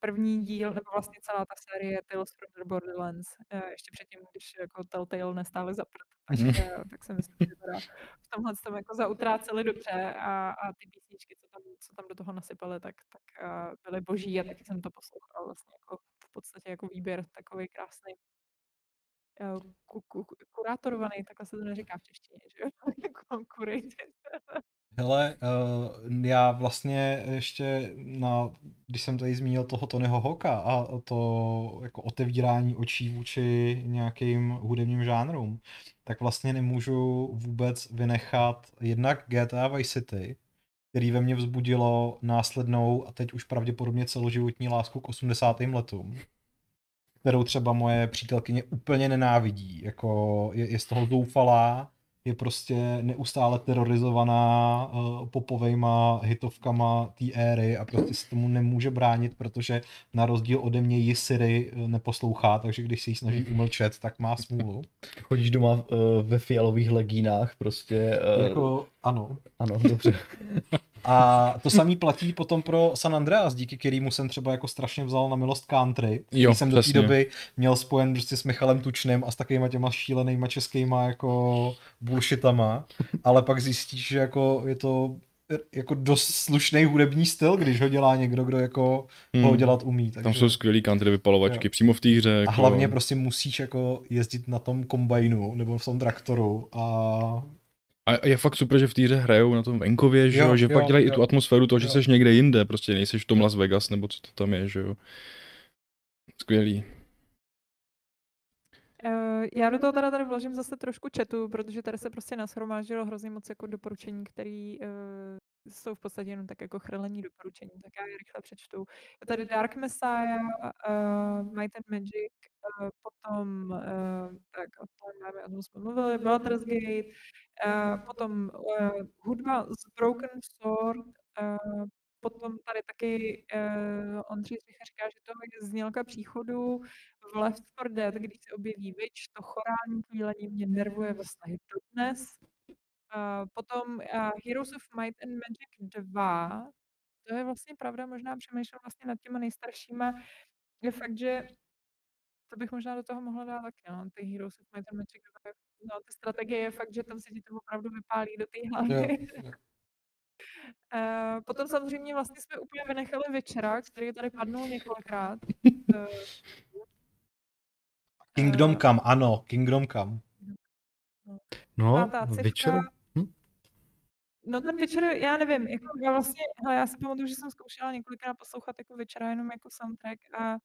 [SPEAKER 3] první díl, nebo vlastně celá ta série Tales from the Borderlands, eh, ještě předtím, když jako Telltale nestáli za prd, tak, eh, tak si myslím, že teda v tomhle tom jako zautráceli dobře a, a ty písničky, co tam, co tam do toho nasypali, tak, tak eh, byly boží a taky jsem to poslouchala vlastně jako v podstatě jako výběr takový krásný ku, ku, ku- kurátorovaný, takhle se to neříká v češtině, že jo? Jako curated.
[SPEAKER 1] Hele, uh, já vlastně ještě, na, když jsem tady zmínil toho Tonyho Hoka a to jako otevírání očí vůči nějakým hudebním žánrům, tak vlastně nemůžu vůbec vynechat jednak GTA Vice City, který ve mně vzbudilo následnou a teď už pravděpodobně celoživotní lásku k 80. letům, kterou třeba moje přítelkyně úplně nenávidí, jako je, je z toho zoufalá, je prostě neustále terorizovaná uh, popovejma hitovkama té éry a prostě se tomu nemůže bránit, protože na rozdíl ode mě ji Siri eh, neposlouchá, takže když se jí snaží umlčet, tak má smůlu.
[SPEAKER 2] Chodíš doma uh, ve fialových legínách, prostě, uh,
[SPEAKER 1] Jako, ano.
[SPEAKER 2] ano, dobře.
[SPEAKER 1] A to samý platí potom pro San Andreas, díky kterému jsem třeba jako strašně vzal na milost country.
[SPEAKER 4] Jo,
[SPEAKER 1] jsem do té
[SPEAKER 4] přesně.
[SPEAKER 1] doby měl spojen prostě s Michalem Tučným a s takovýma těma šílenýma českýma jako bullshitama, ale pak zjistíš, že jako je to jako dost slušný hudební styl, když ho dělá někdo, kdo jako
[SPEAKER 4] Hmm.
[SPEAKER 1] ho dělat umí. Takže...
[SPEAKER 4] Tam jsou skvělý country vypalovačky
[SPEAKER 1] Jo.
[SPEAKER 4] přímo v té hře.
[SPEAKER 1] A
[SPEAKER 4] Jako...
[SPEAKER 1] hlavně prostě musíš jako jezdit na tom kombajnu nebo v tom traktoru a
[SPEAKER 4] A je fakt super, že v té hře hrajou na tom venkově, že jo, že
[SPEAKER 1] jo,
[SPEAKER 4] fakt dělají i
[SPEAKER 1] jo.
[SPEAKER 4] tu atmosféru toho, že
[SPEAKER 1] Jo.
[SPEAKER 4] jsi někde jinde, prostě nejseš v tom Las Vegas, nebo co to tam je, že jo. Skvělý.
[SPEAKER 3] Eh, Já do toho teda tady vložím zase trošku chatu, protože tady se prostě nashromáždilo hrozně moc jako doporučení, které jsou v podstatě jenom tak jako chrlení doporučení, tak já je rychle přečtu. Je tady Dark Messiah, uh, Might and Magic, uh, potom, uh, tak o tom máme, o tom jsme mluvili, Baldur's Gate, uh, potom uh, hudba z Broken Sword, uh, potom tady taky uh, Ondřej Střicha říká, že to je znělka příchodu v Left 4 Dead, když se objeví Witch, to chorální chvílení mě nervuje ve snahy dodnes. Uh, potom uh, Heroes of Might and Magic 2, to je vlastně pravda, možná přemýšlím vlastně nad těma nejstaršíma, je fakt, že to bych možná do toho mohla dát taky, no. Ty Heroes of Might and Magic, no, ty strategie je fakt, že tam se ti to opravdu vypálí do té hlavy.
[SPEAKER 1] jo.
[SPEAKER 3] Uh, potom samozřejmě vlastně jsme úplně vynechali večera, který tady padnul několikrát. Uh,
[SPEAKER 1] Kingdom Come, ano, Kingdom Come.
[SPEAKER 2] No,
[SPEAKER 3] civka.
[SPEAKER 2] večer.
[SPEAKER 3] No ten večer, já nevím, jako já vlastně, hele, já si pamatuju, že jsem zkoušela několikrát poslouchat jako večera jenom jako soundtrack a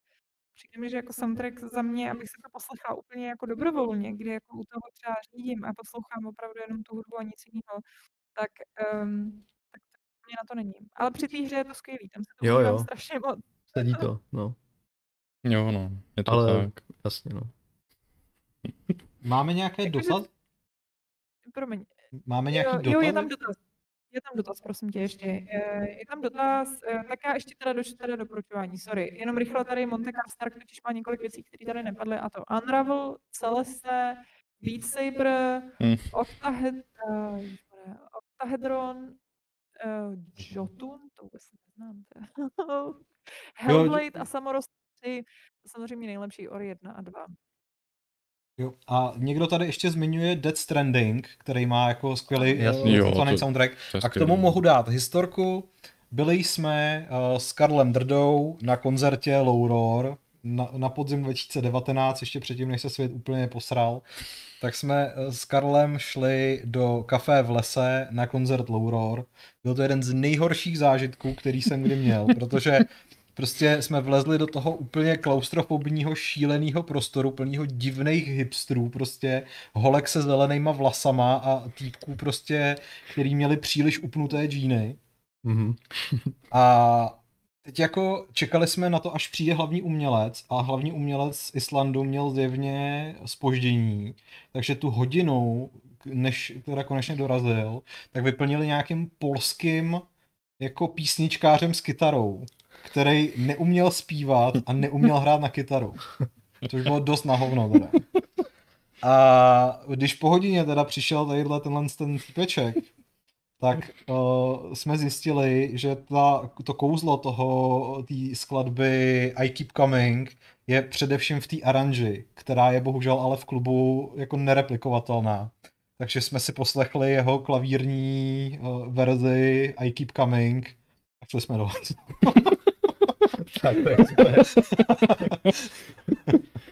[SPEAKER 3] přijde mi, že jako soundtrack za mě, abych si to poslechla úplně jako dobrovolně, kdy jako u toho třeba řídím a poslouchám opravdu jenom tu hudbu a nic jiného, tak, um, tak to mě na to není. Ale při té hře je to skvělý, tam se to
[SPEAKER 2] Jo, jo.
[SPEAKER 3] strašně moc.
[SPEAKER 2] Sedí to, no.
[SPEAKER 4] Jo, no, je to
[SPEAKER 2] Ale-
[SPEAKER 4] tak.
[SPEAKER 2] Jasně, no.
[SPEAKER 1] Máme nějaké
[SPEAKER 3] Jakože-
[SPEAKER 1] dotaz?
[SPEAKER 3] Promiň,
[SPEAKER 1] Máme nějaký
[SPEAKER 3] jo,
[SPEAKER 1] dotaz?
[SPEAKER 3] jo, je tam dotaz. Je tam dotaz, prosím tě, ještě. Je tam dotaz, eh, tak já ještě teda došlu teda doporučování, sorry. Jenom rychle tady Monte Stark totiž má několik věcí, které tady nepadly, a to Unravel, Celeste, Beat Saber,
[SPEAKER 4] Hm.
[SPEAKER 3] Octahed, uh, Octahedron, uh, Jotun, to vůbec neznám. to. Hellblade a Samoros 3, samozřejmě nejlepší Ori 1 a 2.
[SPEAKER 1] Jo. A někdo tady ještě zmiňuje Dead Stranding, který má jako skvělý
[SPEAKER 2] Jasně.
[SPEAKER 1] uh,
[SPEAKER 4] Jo,
[SPEAKER 1] to... soundtrack.
[SPEAKER 4] To
[SPEAKER 1] A k tomu mohu dát historku. Byli jsme uh, s Karlem Drdou na koncertě Louror na, na podzim 2019, ještě předtím, než se svět úplně posral. Tak jsme eh, s Karlem šli do kafé v lese na koncert Louror. Byl to jeden z nejhorších zážitků, který jsem kdy měl, protože prostě jsme vlezli do toho úplně klaustrofobního, šíleného prostoru, plného divných hipstrů, prostě holek se zelenýma vlasama a týpků prostě, který měli příliš upnuté džíny.
[SPEAKER 2] Mhm.
[SPEAKER 1] A teď jako čekali jsme na to, až přijde hlavní umělec a hlavní umělec z Islandu měl zjevně spoždění, takže tu hodinu, než teda konečně dorazil, tak vyplnili nějakým polským jako písničkářem s kytarou, který neuměl zpívat a neuměl hrát na kytaru. Což bylo dost na hovno teda. A když po hodině teda přišel tadyhle tenhle ten týpeček, tak uh, jsme zjistili, že ta, to kouzlo toho, té skladby I Keep Coming je především v té aranži, která je bohužel ale v klubu jako nereplikovatelná. Takže jsme si poslechli jeho klavírní uh, verzi I Keep Coming a šli jsme do
[SPEAKER 2] Tak to je super.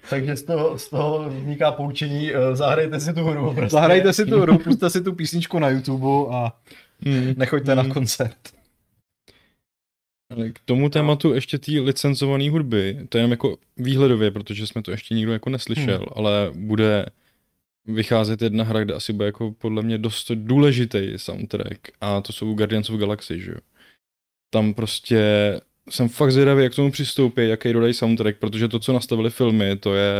[SPEAKER 2] Takže z toho, z toho vzniká poučení, eh, zahrajte si tu hru. Prostě.
[SPEAKER 1] Zahrajte si tu hru, puste si tu písničku na YouTube a
[SPEAKER 4] Hmm.
[SPEAKER 1] nechoďte na
[SPEAKER 4] Hmm.
[SPEAKER 1] koncert.
[SPEAKER 4] Ale k tomu tématu ještě té licencované hudby, to je jenom jako výhledově, protože jsme to ještě nikdo jako neslyšel,
[SPEAKER 1] Hmm.
[SPEAKER 4] ale bude vycházet jedna hra, kde asi bude jako podle mě dost důležitý soundtrack a to jsou Guardians of Galaxy, že jo. Tam prostě jsem fakt zvědavý, jak k tomu přistoupí, jaký dodají soundtrack, protože to, co nastavili filmy, to je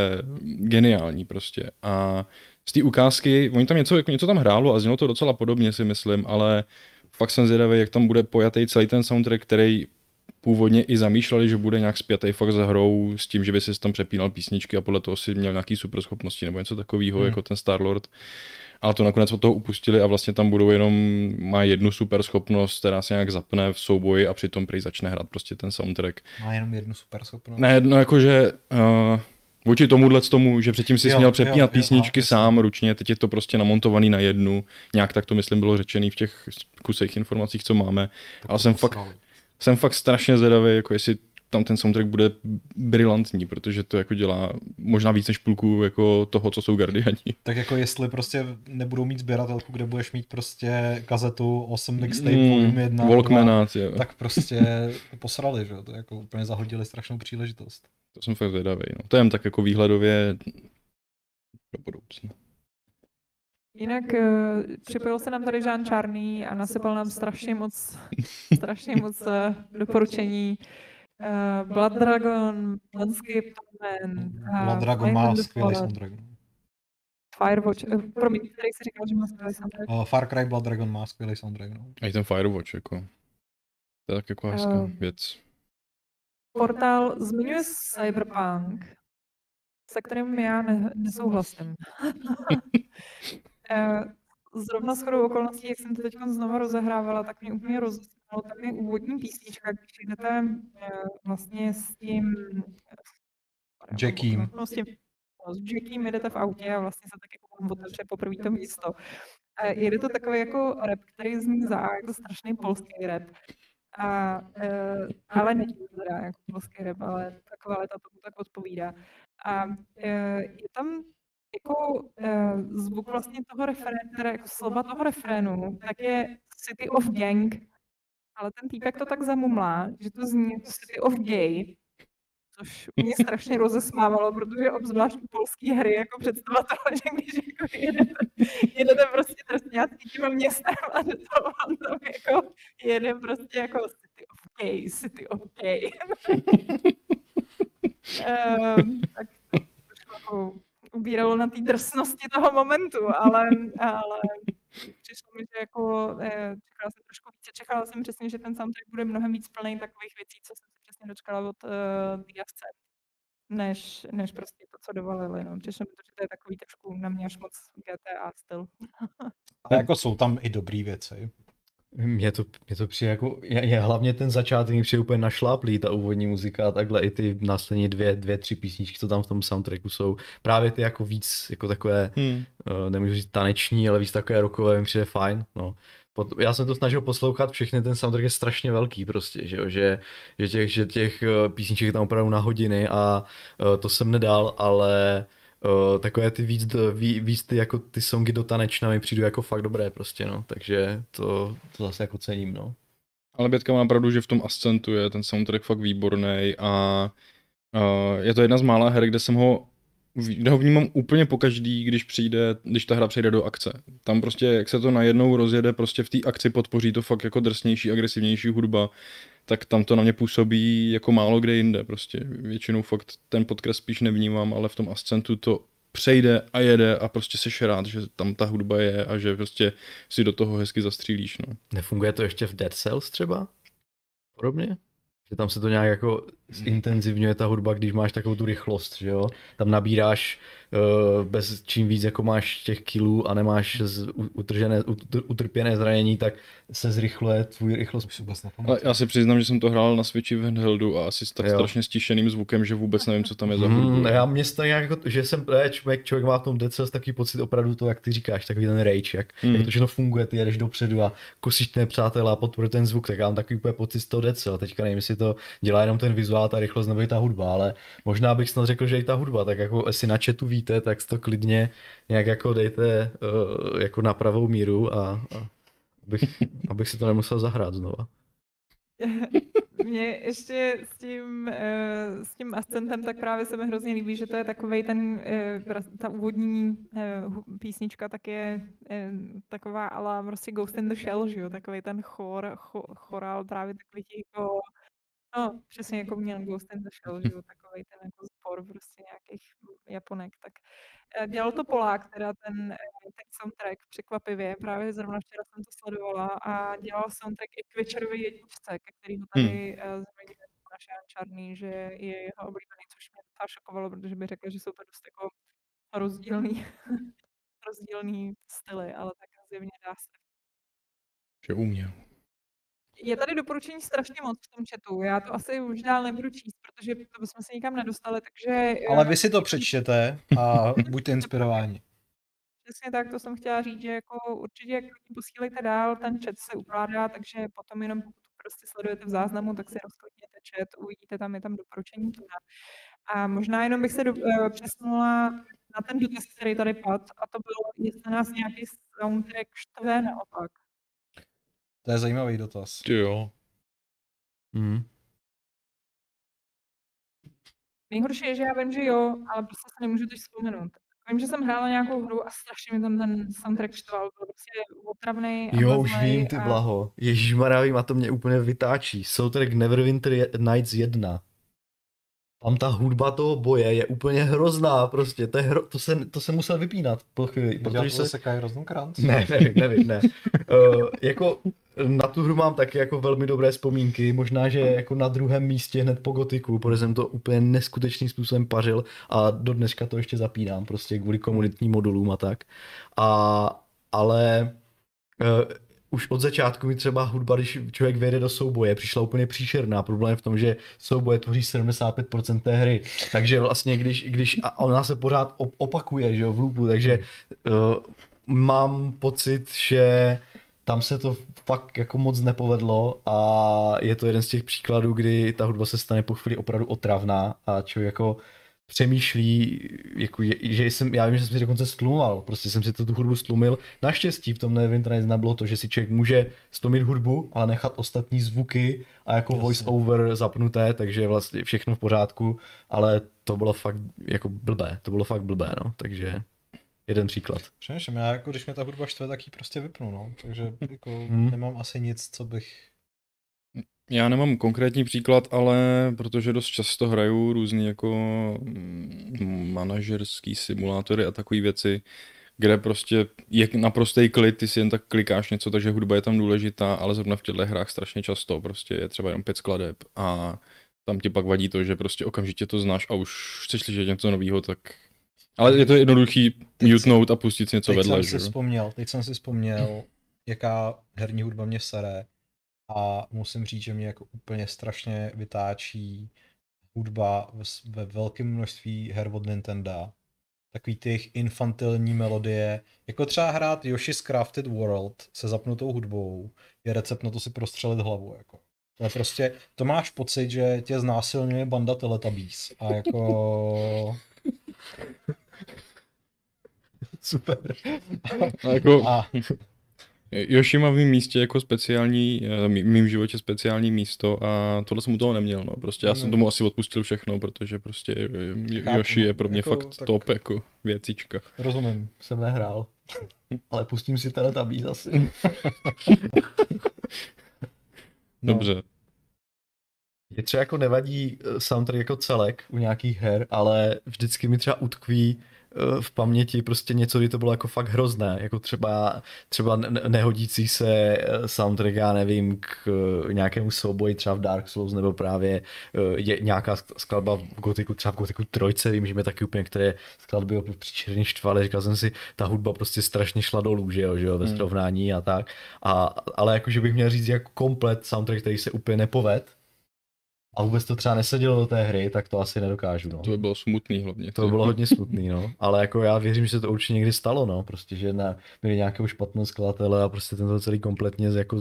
[SPEAKER 4] geniální prostě. A z té ukázky, oni tam něco, něco tam hrálo a znělo to docela podobně, si myslím, ale fakt jsem zvědavý, jak tam bude pojatý celý ten soundtrack, který původně i zamýšleli, že bude nějak spjatý fakt za hrou s tím, že by si tam přepínal písničky a podle toho si měl nějaký super schopnosti nebo něco takového,
[SPEAKER 1] hmm.
[SPEAKER 4] jako ten Star-Lord. Ale to nakonec od toho upustili a vlastně tam budou jenom, má jednu super schopnost, která se nějak zapne v souboji a přitom prý začne hrát prostě ten soundtrack.
[SPEAKER 1] Má jenom jednu super schopnost.
[SPEAKER 4] Ne, no jakože uh, vůči tomuhle tomu, že předtím si
[SPEAKER 1] Jo,
[SPEAKER 4] měl
[SPEAKER 1] jo,
[SPEAKER 4] přepínat
[SPEAKER 1] jo,
[SPEAKER 4] písničky
[SPEAKER 1] aha,
[SPEAKER 4] sám ručně, teď je to prostě namontovaný na jednu, nějak tak to myslím bylo řečený v těch kusech informacích, co máme, ale jsem fakt, jsem fakt strašně zvědavý, jako jestli tam ten soundtrack bude brilantní, protože to jako dělá možná víc než půlku jako toho, co jsou Guardiani.
[SPEAKER 1] Tak jako jestli prostě nebudou mít sběratelku, kde budeš mít prostě kazetu 8 mixtape
[SPEAKER 4] Mm,
[SPEAKER 1] volume 1,
[SPEAKER 4] Walkmana, jo.
[SPEAKER 1] tak prostě to posrali, že to jako úplně zahodili strašnou příležitost.
[SPEAKER 4] To jsem fakt zvědavý. No. To je jen tak jako výhledově do budoucna.
[SPEAKER 3] Jinak uh, připojil se nám tady Žán Čárný a nasypal nám strašně moc, strašně moc uh, doporučení. Uh, Blood Dragon, Landscape Torment, uh,
[SPEAKER 1] Blood Dragon má skvělý soundtrack.
[SPEAKER 3] Firewatch, uh, promiň, který si říkal, že má skvělý soundtrack.
[SPEAKER 1] Uh, Far Cry Blood Dragon má skvělý soundtrack. No.
[SPEAKER 4] A i ten Firewatch, jako. To je tak jako hezká
[SPEAKER 3] Eh,
[SPEAKER 4] věc.
[SPEAKER 3] Portál zmiňuje Cyberpunk, se kterým já ne, nesouhlasím. Eh, Zrovna s chodou okolností, jak jsem to teď znova rozehrávala, tak mě úplně rozesmělo tam je úvodní písnička, když jdete eh, vlastně s tím
[SPEAKER 1] Jackým.
[SPEAKER 3] No, s tím, s Jackým jedete v autě a vlastně se tak jako otevře poprvé to místo. A jede to takový jako rap, který zní za jako strašný polský rap. A, uh, ale není to teda jako polský rap, ale ta kvalita tomu tak odpovídá. A uh, je tam jako uh, zvuk vlastně toho refrénu, teda jako slova toho refrénu, tak je City of Gang, ale ten týpek to tak zamumlá, že to zní jako City of Gay, což mě strašně rozesmávalo, protože obzvlášť u polský hry jako představa toho, že když jako jedete, jedete prostě trestňácký těma městem a že to vám tam jako jede prostě jako City of Gay, City of Gay. um, tak to jako ubíralo na té drsnosti toho momentu, ale, ale přišlo mi, že jako eh, čekala jsem trošku více, čekala jsem přesně, že ten soundtrack bude mnohem víc plný takových věcí, co jsem se přesně dočkala od uh, DFC, než, než prostě to, co dovolili. No. Přišlo mi to, že to je takový trošku na mě až moc GTA styl.
[SPEAKER 1] Ale jako jsou tam i dobrý věci.
[SPEAKER 2] Mně to, mě to přijde jako, je, je, hlavně ten začátek mi přijde úplně našláplý, ta úvodní muzika a takhle i ty následně dvě, dvě, tři písničky, co tam v tom soundtracku jsou. Právě ty jako víc, jako takové,
[SPEAKER 4] Hmm.
[SPEAKER 2] uh, nemůžu říct taneční, ale víc takové rokové mi přijde fajn, no. Pot, já jsem to snažil poslouchat, všechny ten soundtrack je strašně velký prostě, že jo, že, že těch, že těch eh, písniček je tam opravdu na hodiny a uh, to jsem nedal, ale uh, takové ty víc, ví, víc ty jako ty songy do tanečna mi přijdu jako fakt dobré prostě, no, takže to, to zase jako cením, no.
[SPEAKER 4] Ale Bětka má pravdu, že v tom Ascentu je ten soundtrack fakt výborný a uh, je to jedna z mála her, kde jsem ho kde ho vnímám úplně po každý, když přijde, když ta hra přejde do akce. Tam prostě, jak se to najednou rozjede, prostě v té akci podpoří to fakt jako drsnější, agresivnější hudba, tak tam to na mě působí jako málo kde jinde. Prostě většinou fakt ten podkres spíš nevnímám, ale v tom Ascentu to přejde a jede a prostě seš rád, že tam ta hudba je a že prostě si do toho hezky zastřílíš. No.
[SPEAKER 2] Nefunguje to ještě v Dead Cells třeba? Podobně? Že tam se to nějak jako zintenzivňuje ta hudba, když máš takovou tu rychlost, že jo? Tam nabíráš uh, bez čím víc jako máš těch kilů a nemáš z, utržené, utr, utrpěné zranění, tak se zrychluje tvůj rychlost.
[SPEAKER 4] Ale já si přiznám, že jsem to hrál na Switchi v handheldu a asi s tak
[SPEAKER 2] Jo.
[SPEAKER 4] strašně stišeným zvukem, že vůbec nevím, co tam je za hudbu.
[SPEAKER 2] Hmm, já mě nějak jako, že jsem, ne, člověk, člověk má v tom Dead Cells takový pocit opravdu to, jak ty říkáš, takový ten rage, jak,
[SPEAKER 4] Hmm.
[SPEAKER 2] jak to všechno funguje, ty jedeš dopředu a kosíš ten přátelé a podporuje ten zvuk, tak já mám takový úplně pocit z toho Dead Cell. Teďka nevím, jestli to dělá jenom ten vizuál, ta rychlost nebo i ta hudba, ale možná bych snad řekl, že i ta hudba, tak jako jestli na chatu víte, tak to klidně nějak jako dejte uh, jako na pravou míru a, a abych, abych si to nemusel zahrát znova.
[SPEAKER 3] Mně ještě s tím, eh, s tím ascentem tak právě se mi hrozně líbí, že to je takový ten, eh, ta úvodní písnička tak je taková ala prostě Ghost in the Shell, že jo, takový ten chor, cho, chorál právě takový těch jako, no přesně jako měl Ghost in the Shell, že jo, takový ten jako spor prostě nějakých Japonek, tak eh, dělal to Polák, teda ten, eh, ten soundtrack překvapivě, právě zrovna včera jsem to sledovala a dělal soundtrack i k Witcherovi jedničce, ke kterýho tady hmm. zmiňuje naše Jan Čarný, že je jeho oblíbený, což mě docela šokovalo, protože by řekla, že jsou to dost jako rozdílný, rozdílný styly, ale tak zjevně dá se.
[SPEAKER 4] Že uměl.
[SPEAKER 3] Je tady doporučení strašně moc v tom chatu. Já to asi už dál nebudu číst, protože to bychom se nikam nedostali, takže...
[SPEAKER 1] Ale
[SPEAKER 3] eh,
[SPEAKER 1] vy si to přečtěte a buďte inspirováni.
[SPEAKER 3] Přesně tak, to jsem chtěla říct, že jako určitě jak posílejte dál, ten chat se ukládá, takže potom jenom pokud prostě sledujete v záznamu, tak si rozklikněte chat, uvidíte tam, je tam doporučení tohle. A možná jenom bych se do, uh, přesunula na ten dotaz, který tady padl, a to bylo, jestli nás nějaký soundtrack štve naopak.
[SPEAKER 1] To je zajímavý dotaz.
[SPEAKER 4] Ty jo.
[SPEAKER 2] Hmm.
[SPEAKER 3] Nejhorší je, že já vím, že jo, ale prostě se nemůžu teď vzpomenout. Vím, že jsem hrála nějakou hru a strašně mi tam ten soundtrack štval, byl prostě otravný a
[SPEAKER 2] Jo, už vím, ty
[SPEAKER 3] a-
[SPEAKER 2] blaho. Ježišmarja, vím, a to mě úplně vytáčí. Soundtrack Neverwinter Nights 1. Tam ta hudba toho boje je úplně hrozná, prostě, to, je hro, to, se, to se musel vypínat po chvíli,
[SPEAKER 1] Protože
[SPEAKER 2] protože
[SPEAKER 1] to
[SPEAKER 2] se...
[SPEAKER 1] se Kai Rosenkrantz?
[SPEAKER 2] Ne, nevím, nevím, ne. Uh, jako na tu hru mám taky jako velmi dobré vzpomínky, možná, že jako na druhém místě hned po gotiku, protože jsem to úplně neskutečným způsobem pařil a do dneška to ještě zapínám, prostě kvůli komunitním modulům a tak. A, ale uh, už od začátku mi třeba hudba, když člověk vejde do souboje, přišla úplně příšerná. Problém je v tom, že souboje tvoří 75% té hry. Takže vlastně, když, když a ona se pořád op- opakuje, že jo, v loopu, takže uh, mám pocit, že tam se to fakt jako moc nepovedlo a je to jeden z těch příkladů, kdy ta hudba se stane po chvíli opravdu otravná a člověk jako přemýšlí, jako, že jsem, já vím, že jsem si dokonce stlumoval, prostě jsem si to tu hudbu stlumil. Naštěstí v tom Neverwinter nebylo to, že si člověk může stlumit hudbu, ale nechat ostatní zvuky a jako
[SPEAKER 1] Jasně.
[SPEAKER 2] voice over zapnuté, takže vlastně všechno v pořádku, ale to bylo fakt jako blbé, to bylo fakt blbé, no, takže jeden příklad.
[SPEAKER 1] Přemýšlím, já jako když mě ta hudba štve, tak ji prostě vypnu, no. Takže jako
[SPEAKER 2] Hmm.
[SPEAKER 1] nemám asi nic, co bych...
[SPEAKER 4] Já nemám konkrétní příklad, ale protože dost často hraju různý jako mm, manažerský simulátory a takové věci, kde prostě je naprostý klid, ty si jen tak klikáš něco, takže hudba je tam důležitá, ale zrovna v těchto hrách strašně často prostě je třeba jenom pět skladeb a tam ti pak vadí to, že prostě okamžitě to znáš a už chceš slyšet něco nového, tak... Ale je to jednoduchý mutenout a pustit si něco
[SPEAKER 1] teď
[SPEAKER 4] vedle,
[SPEAKER 1] jsem si vzpomněl, teď jsem si vzpomněl, jaká herní hudba mě sere a musím říct, že mě jako úplně strašně vytáčí hudba ve, velkém množství her od Nintendo. Takový ty jejich infantilní melodie, jako třeba hrát Yoshi's Crafted World se zapnutou hudbou, je recept na to si prostřelit hlavu. Jako. To je prostě, to máš pocit, že tě znásilňuje banda Teletubbies. A jako...
[SPEAKER 2] Super.
[SPEAKER 4] A jako,
[SPEAKER 1] A
[SPEAKER 4] Yoshi má v mém místě jako speciální, eh, mý- mým životě speciální místo a tohle jsem u toho neměl, no. Prostě já jsem
[SPEAKER 1] No.
[SPEAKER 4] tomu asi odpustil všechno, protože prostě eh,
[SPEAKER 1] Chápu,
[SPEAKER 4] Yoshi je pro mě
[SPEAKER 1] Jako,
[SPEAKER 4] fakt
[SPEAKER 1] tak-
[SPEAKER 4] top jako věcička.
[SPEAKER 1] rozumím.
[SPEAKER 2] Jsem nehrál. Ale pustím si Teletubbies asi.
[SPEAKER 1] No.
[SPEAKER 4] Dobře.
[SPEAKER 2] Mě třeba jako nevadí eh, soundtrack jako celek u nějakých her, ale vždycky mi třeba utkví eh, v paměti prostě něco, kdy to bylo jako fakt hrozné, jako třeba, třeba ne- nehodící se eh, soundtrack, já nevím, k eh, nějakému souboji třeba v Dark Souls, nebo právě eh, je nějaká sk- skladba v Gotiku, třeba v Gotiku trojce, vím, že mě taky úplně některé skladby příčerně štvaly, říkal jsem si, ta hudba prostě strašně šla dolů, že jo, že jo ve
[SPEAKER 4] Hmm.
[SPEAKER 2] srovnání a tak, a, ale jakože bych měl říct jako komplet soundtrack, který se úplně nepoved, a vůbec to třeba nesedělo do té hry, tak to asi nedokážu, no.
[SPEAKER 4] To by bylo smutný hlavně.
[SPEAKER 2] To by bylo hodně smutný, no. Ale jako já věřím, že se to určitě někdy stalo, no. Prostě, že na, měli nějakého špatného skladatele a prostě ten to celý kompletně z- jako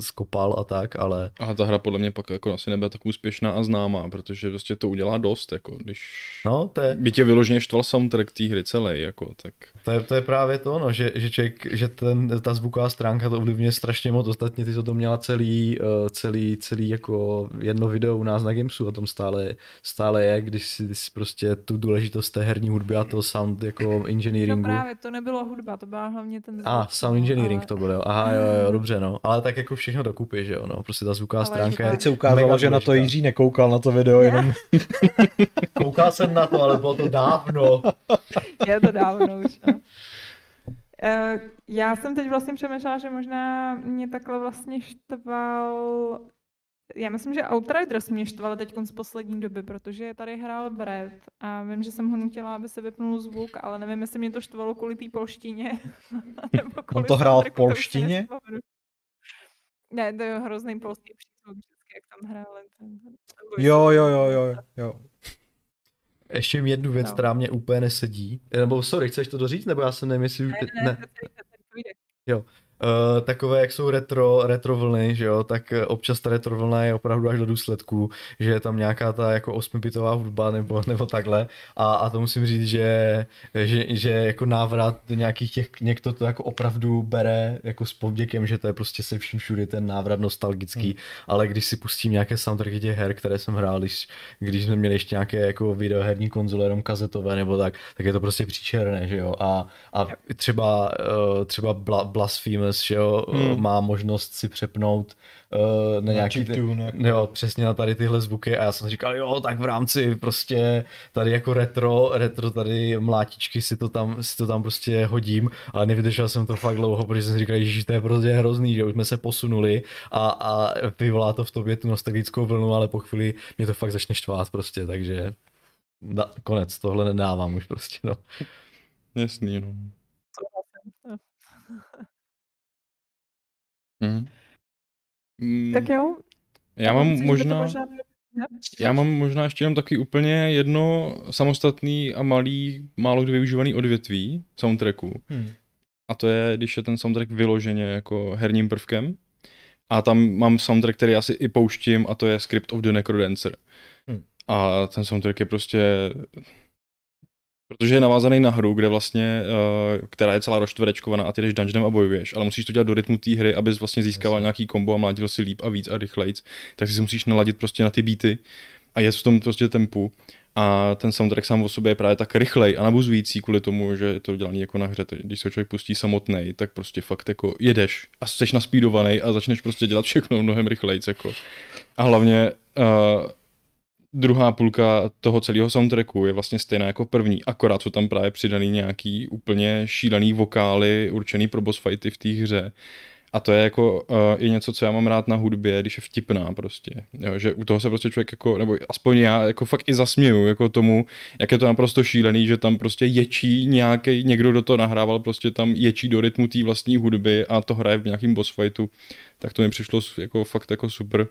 [SPEAKER 2] skopal a tak, ale
[SPEAKER 4] A ta hra podle mě pak jako asi nebyla tak úspěšná a známá, protože prostě to udělá dost, jako když
[SPEAKER 2] no, to je,
[SPEAKER 4] by tě vyloženě štval soundtrack té hry celý, jako, tak
[SPEAKER 2] to je, to je právě to, no, že, že, člověk, že ten, ta zvuková stránka to ovlivňuje strašně moc. Ostatně ty to, měla celý, eh, celý, celý jako jedno video u nás na Gamesu, o tom stále, stále je, když si, když si prostě tu důležitost té herní hudby a toho sound jako
[SPEAKER 3] No
[SPEAKER 2] engineeringu.
[SPEAKER 3] právě, to nebylo hudba, to byla hlavně ten zvuk.
[SPEAKER 2] A, sound
[SPEAKER 3] no,
[SPEAKER 2] engineering
[SPEAKER 3] ale-
[SPEAKER 2] to bylo, jo. Aha, jo, jo, dobře, no. Ale tak jako všechno dokupy, že jo, no. Prostě ta zvuková
[SPEAKER 3] Ale
[SPEAKER 2] stránka je...
[SPEAKER 1] Teď se ukázalo, že na to. Jiří nekoukal na to video, jenom
[SPEAKER 2] Koukal jsem na to, ale bylo to dávno.
[SPEAKER 3] Je to dávno už, no. Eh, Já jsem teď vlastně přemýšlela, že možná mě takhle vlastně štval... Já myslím, že Outriders mě štval teď z poslední doby, protože tady hrál Brett a vím, že jsem ho nutila, aby se vypnul zvuk, ale nevím, jestli mě to štvalo kvůli té polštině. nebo kvůli
[SPEAKER 1] to hrál v polštině?
[SPEAKER 3] Ne, to je hrozný polský přízvuk vždycky, jak tam hráli. ten
[SPEAKER 1] jo, jo, jo, jo, jo.
[SPEAKER 2] Ještě mi jednu věc,
[SPEAKER 3] No.
[SPEAKER 2] která mě úplně nesedí. Nebo sorry, chceš to doříct? Nebo já jsem nevím, jestli...
[SPEAKER 3] Ne,
[SPEAKER 2] Ne,
[SPEAKER 3] ne,
[SPEAKER 2] ne.
[SPEAKER 3] ne.
[SPEAKER 2] Uh, takové, jak jsou retro, retro vlny, že jo, tak eh, občas ta retro vlna je opravdu až do důsledku, že je tam nějaká ta jako osmibitová hudba nebo, nebo takhle. A, a to musím říct, že, že, že jako návrat do nějakých těch, někdo to jako opravdu bere jako s povděkem, že to je prostě se vším všude ten návrat nostalgický,
[SPEAKER 1] Hmm.
[SPEAKER 2] ale když si pustím nějaké soundtracky těch her, které jsem hrál, když, když jsme měli ještě nějaké jako videoherní konzole, jenom kazetové nebo tak, tak je to prostě příčerné, že jo, a, a třeba, eh, třeba Bla- Blasphemous, že jo,
[SPEAKER 1] Hmm.
[SPEAKER 2] má možnost si přepnout eh, na nějaký ty,
[SPEAKER 1] chiptune, jako.
[SPEAKER 2] jo, přesně na tady tyhle zvuky a já jsem říkal, jo, tak v rámci prostě tady jako retro, retro tady mlátičky si to tam, si to tam prostě hodím, ale nevydržel jsem to fakt dlouho, protože jsem si říkal, že to je prostě hrozný, že už jsme se posunuli a, a vyvolá to v tobě tu nostalgickou vlnu, ale po chvíli mě to fakt začne štvát prostě, takže na, konec, tohle nedávám už prostě, no.
[SPEAKER 4] jasný, no. Mm,
[SPEAKER 3] Tak jo.
[SPEAKER 4] já mám možná...
[SPEAKER 3] Ne?
[SPEAKER 4] Já mám možná ještě jenom taky úplně jedno samostatný a malý, málo kdy využívaný odvětví soundtracku.
[SPEAKER 1] Hmm.
[SPEAKER 4] A to je, když je ten soundtrack vyloženě jako herním prvkem. A tam mám soundtrack, který asi i pouštím, a to je Script of the Necrodancer.
[SPEAKER 1] Hmm.
[SPEAKER 4] A ten soundtrack je prostě... Protože je navázaný na hru, kde vlastně, uh, která je celá rozčtverečkovaná a ty jdeš dungeonem a bojuješ, ale musíš to dělat do rytmu té hry, abys vlastně získával nějaký kombo a mlátil si líp a víc a rychlejc. Tak si musíš naladit prostě na ty beaty a jet v tom prostě tempu. A ten soundtrack sám o sobě je právě tak rychlej a nabuzující kvůli tomu, že je to dělaný jako na hře. Když se člověk pustí samotný, tak prostě fakt jako jedeš a jsi naspídovaný a začneš prostě dělat všechno mnohem rychlejc. Jako. A hlavně uh, druhá půlka toho celého soundtracku je vlastně stejná jako první, akorát jsou tam právě přidaný nějaký úplně šílený vokály určený pro boss fighty v té hře. A to je jako uh, i něco, co já mám rád na hudbě, když je vtipná prostě. Jo, že u toho se prostě člověk jako, nebo aspoň já jako fakt i zasměju jako tomu, jak je to naprosto šílený, že tam prostě ječí nějaký, někdo do toho nahrával, prostě tam ječí do rytmu té vlastní hudby a to hraje v nějakým boss fightu. Tak to mi přišlo jako fakt jako super.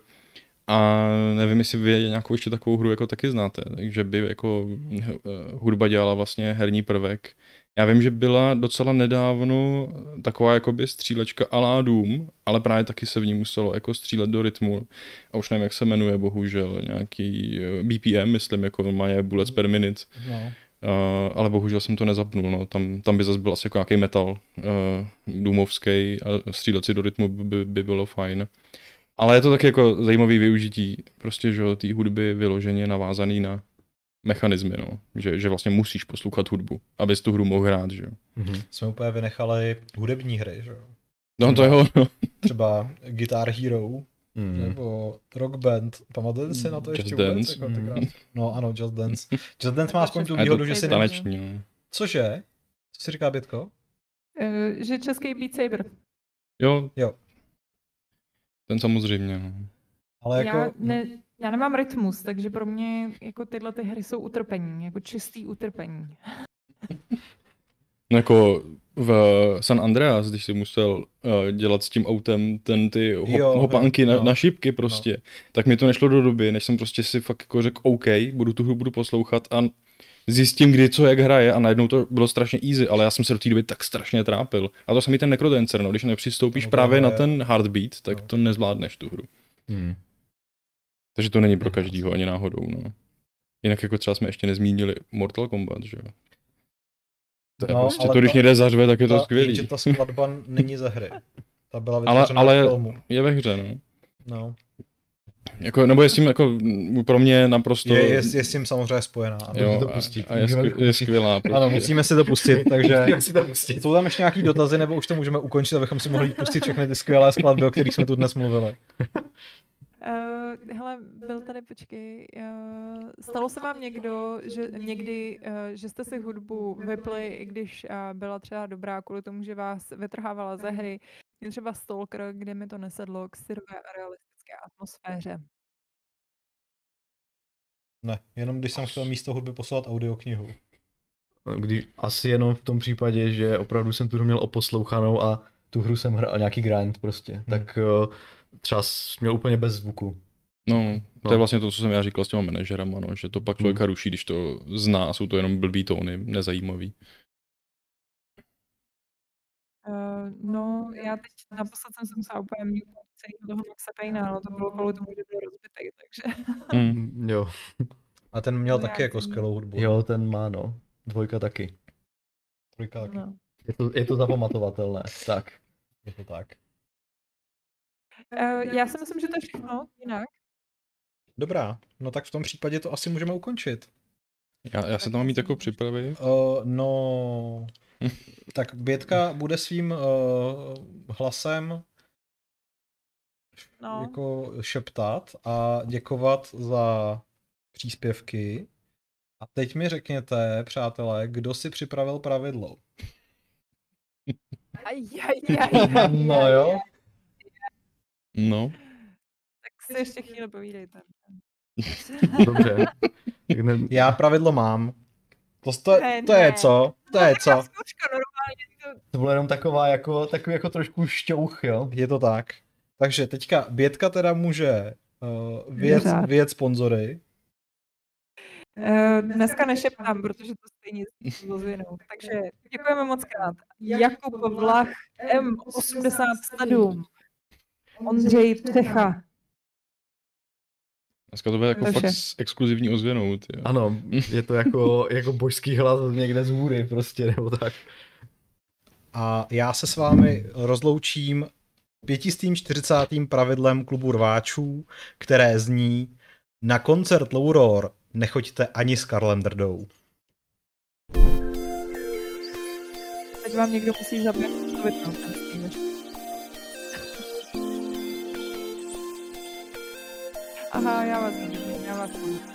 [SPEAKER 4] A nevím, jestli vy nějakou ještě takovou hru jako taky znáte, takže by jako eh, hudba dělala vlastně herní prvek. Já vím, že byla docela nedávno taková jakoby střílečka alá Doom, ale právě taky se v ní muselo jako střílet do rytmu. A už nevím, jak se jmenuje, bohužel, nějaký eh, BPM, myslím, jako normálně bullets per minute.
[SPEAKER 1] No.
[SPEAKER 4] Uh, ale bohužel jsem to nezapnul, no. tam, tam by zase byl asi jako nějaký metal uh, důmovský a střílet si do rytmu by, by bylo fajn. Ale je to taky jako zajímavý využití prostě, že té hudby vyloženě navázaný na mechanismy, no. Že, že vlastně musíš poslouchat hudbu, abys tu hru mohl hrát, že jo.
[SPEAKER 2] Mhm.
[SPEAKER 1] Jsme úplně vynechali hudební hry, že jo?
[SPEAKER 4] No to jo, no.
[SPEAKER 1] Třeba Guitar Hero,
[SPEAKER 2] Mhm.
[SPEAKER 1] nebo Rock Band. Pamatujete si na to
[SPEAKER 4] Just
[SPEAKER 1] ještě vůbec?
[SPEAKER 4] Dance.
[SPEAKER 1] Jako
[SPEAKER 2] Mhm.
[SPEAKER 1] tenkrát? No ano, Just Dance. Just Dance má aspoň tu výhodu, že si...
[SPEAKER 3] taneč-
[SPEAKER 1] Ne...
[SPEAKER 4] taneční, no.
[SPEAKER 1] Cože? Co si říká Bětko?
[SPEAKER 3] Eh, že český Beat Saber.
[SPEAKER 4] Jo,
[SPEAKER 1] Jo.
[SPEAKER 4] Ten samozřejmě, no.
[SPEAKER 1] Ale jako...
[SPEAKER 3] Já, ne, já nemám rytmus, takže pro mě jako tyhle ty hry jsou utrpení, jako čistý utrpení.
[SPEAKER 4] No jako v San Andreas, když si musel uh, dělat s tím autem ten ty hop,
[SPEAKER 1] Jo,
[SPEAKER 4] hopánky na,
[SPEAKER 1] no.
[SPEAKER 4] na šipky prostě, tak mi to nešlo do doby, než jsem prostě si fakt jako řekl OK, budu tu hru budu poslouchat a zjistím, kdy co jak hraje a najednou to bylo strašně easy, ale já jsem se do té doby tak strašně trápil. A to samý ten Necrodancer, no, když nepřistoupíš
[SPEAKER 1] No to
[SPEAKER 4] právě
[SPEAKER 1] je-
[SPEAKER 4] na ten heartbeat, tak
[SPEAKER 1] no.
[SPEAKER 4] to nezvládneš tu hru.
[SPEAKER 2] Mhm.
[SPEAKER 4] Takže to není pro každýho ani náhodou, no. Jinak jako třeba jsme ještě nezmínili Mortal Kombat, že jo. To je
[SPEAKER 1] No,
[SPEAKER 4] prostě to, když
[SPEAKER 1] ta-
[SPEAKER 4] někde zařve, tak je to
[SPEAKER 1] ta,
[SPEAKER 4] skvělý.
[SPEAKER 1] Že ta skladba není ze hry. Ta byla
[SPEAKER 4] Ale,
[SPEAKER 1] vytvořena
[SPEAKER 4] ale
[SPEAKER 1] filmu.
[SPEAKER 4] je ve hře, no.
[SPEAKER 1] No.
[SPEAKER 4] Jako, nebo je s tím jako pro mě naprosto...
[SPEAKER 1] Je, je, je, s tím samozřejmě spojená. ano.
[SPEAKER 4] jo,
[SPEAKER 2] to
[SPEAKER 4] a,
[SPEAKER 2] pustit.
[SPEAKER 4] a je,
[SPEAKER 2] Můžeme
[SPEAKER 4] skvěl,
[SPEAKER 2] to
[SPEAKER 4] je skvělá. Prostě.
[SPEAKER 1] Ano, musíme si to pustit, takže
[SPEAKER 2] si to pustit?
[SPEAKER 1] jsou tam ještě nějaký dotazy, nebo už to můžeme ukončit, abychom si mohli pustit všechny ty skvělé skladby, o kterých jsme tu dnes mluvili.
[SPEAKER 3] Uh, hele, byl tady, počkej, uh, stalo se vám někdo, že někdy, uh, že jste si hudbu vypli, i když uh, byla třeba dobrá kvůli tomu, že vás vytrhávala ze hry, Mě třeba Stalker, kde mi to nesedlo k syrové a realistické atmosféře.
[SPEAKER 1] Ne, jenom když jsem chtěl místo hudby poslat audioknihu.
[SPEAKER 2] Kdy, asi jenom v tom případě, že opravdu jsem tu hru měl oposlouchanou a tu hru jsem hrál nějaký grind prostě, hmm. tak uh, třeba měl úplně bez zvuku.
[SPEAKER 4] No, to
[SPEAKER 2] No.
[SPEAKER 4] je vlastně to, co jsem já říkal s těma manažerama, no, že to pak člověka ruší, když to zná a jsou to jenom blbý tóny, nezajímavý.
[SPEAKER 3] Uh, no, já teď naposled jsem se musela úplně mute celý toho Maxa Payna, ale to bylo kvůli tomu, že byl rozbitý, takže...
[SPEAKER 2] Mm, jo.
[SPEAKER 1] A ten měl
[SPEAKER 3] No,
[SPEAKER 1] taky jako skvělou hudbu.
[SPEAKER 2] jo, ten má no. Dvojka taky.
[SPEAKER 1] Trojka taky.
[SPEAKER 3] No.
[SPEAKER 2] Je to, je to zapamatovatelné. Tak.
[SPEAKER 1] Je to tak.
[SPEAKER 3] Uh, já si myslím, že to je všechno jinak.
[SPEAKER 1] Dobrá, no tak v tom případě to asi můžeme ukončit.
[SPEAKER 4] Já, já se tam mám mít jako připravit.
[SPEAKER 1] Uh, no, tak Bětka bude svým uh, hlasem
[SPEAKER 3] No.
[SPEAKER 1] jako šeptat a děkovat za příspěvky. A teď mi řekněte, přátelé, kdo si připravil pravidlo.
[SPEAKER 3] Aj, aj, aj, aj,
[SPEAKER 2] No jo.
[SPEAKER 4] No,
[SPEAKER 3] Tak si ještě chvíli povídejte.
[SPEAKER 2] Dobře. Tak ne,
[SPEAKER 1] Já pravidlo mám. To, to,
[SPEAKER 3] Ne,
[SPEAKER 1] to je co? To je co?
[SPEAKER 3] Normálně. To...
[SPEAKER 2] to bylo jenom taková jako, takový jako trošku šťouch, jo.
[SPEAKER 1] Je to tak. Takže teďka Bětka teda může uh,
[SPEAKER 3] Vyřád.
[SPEAKER 1] vyjet sponzory.
[SPEAKER 3] Eh, Dneska nešeptám, protože to stejně s ozvěnou. Takže děkujeme moc krát. Jakub Vlach M87. Ondřej Přecha.
[SPEAKER 4] Dneska to bude jako
[SPEAKER 3] To je
[SPEAKER 4] fakt s exkluzivní ozvěnou. Ty.
[SPEAKER 2] Ano, je to jako, jako božský hlas někde z hůry prostě, nebo tak.
[SPEAKER 1] A já se s vámi rozloučím pětistým 40. pravidlem klubu rváčů, které zní na koncert Louror nechoďte ani s Karlem Drdou.
[SPEAKER 3] Teď vám někdo musí stream. Aha, já vás vidím, já vás vidím.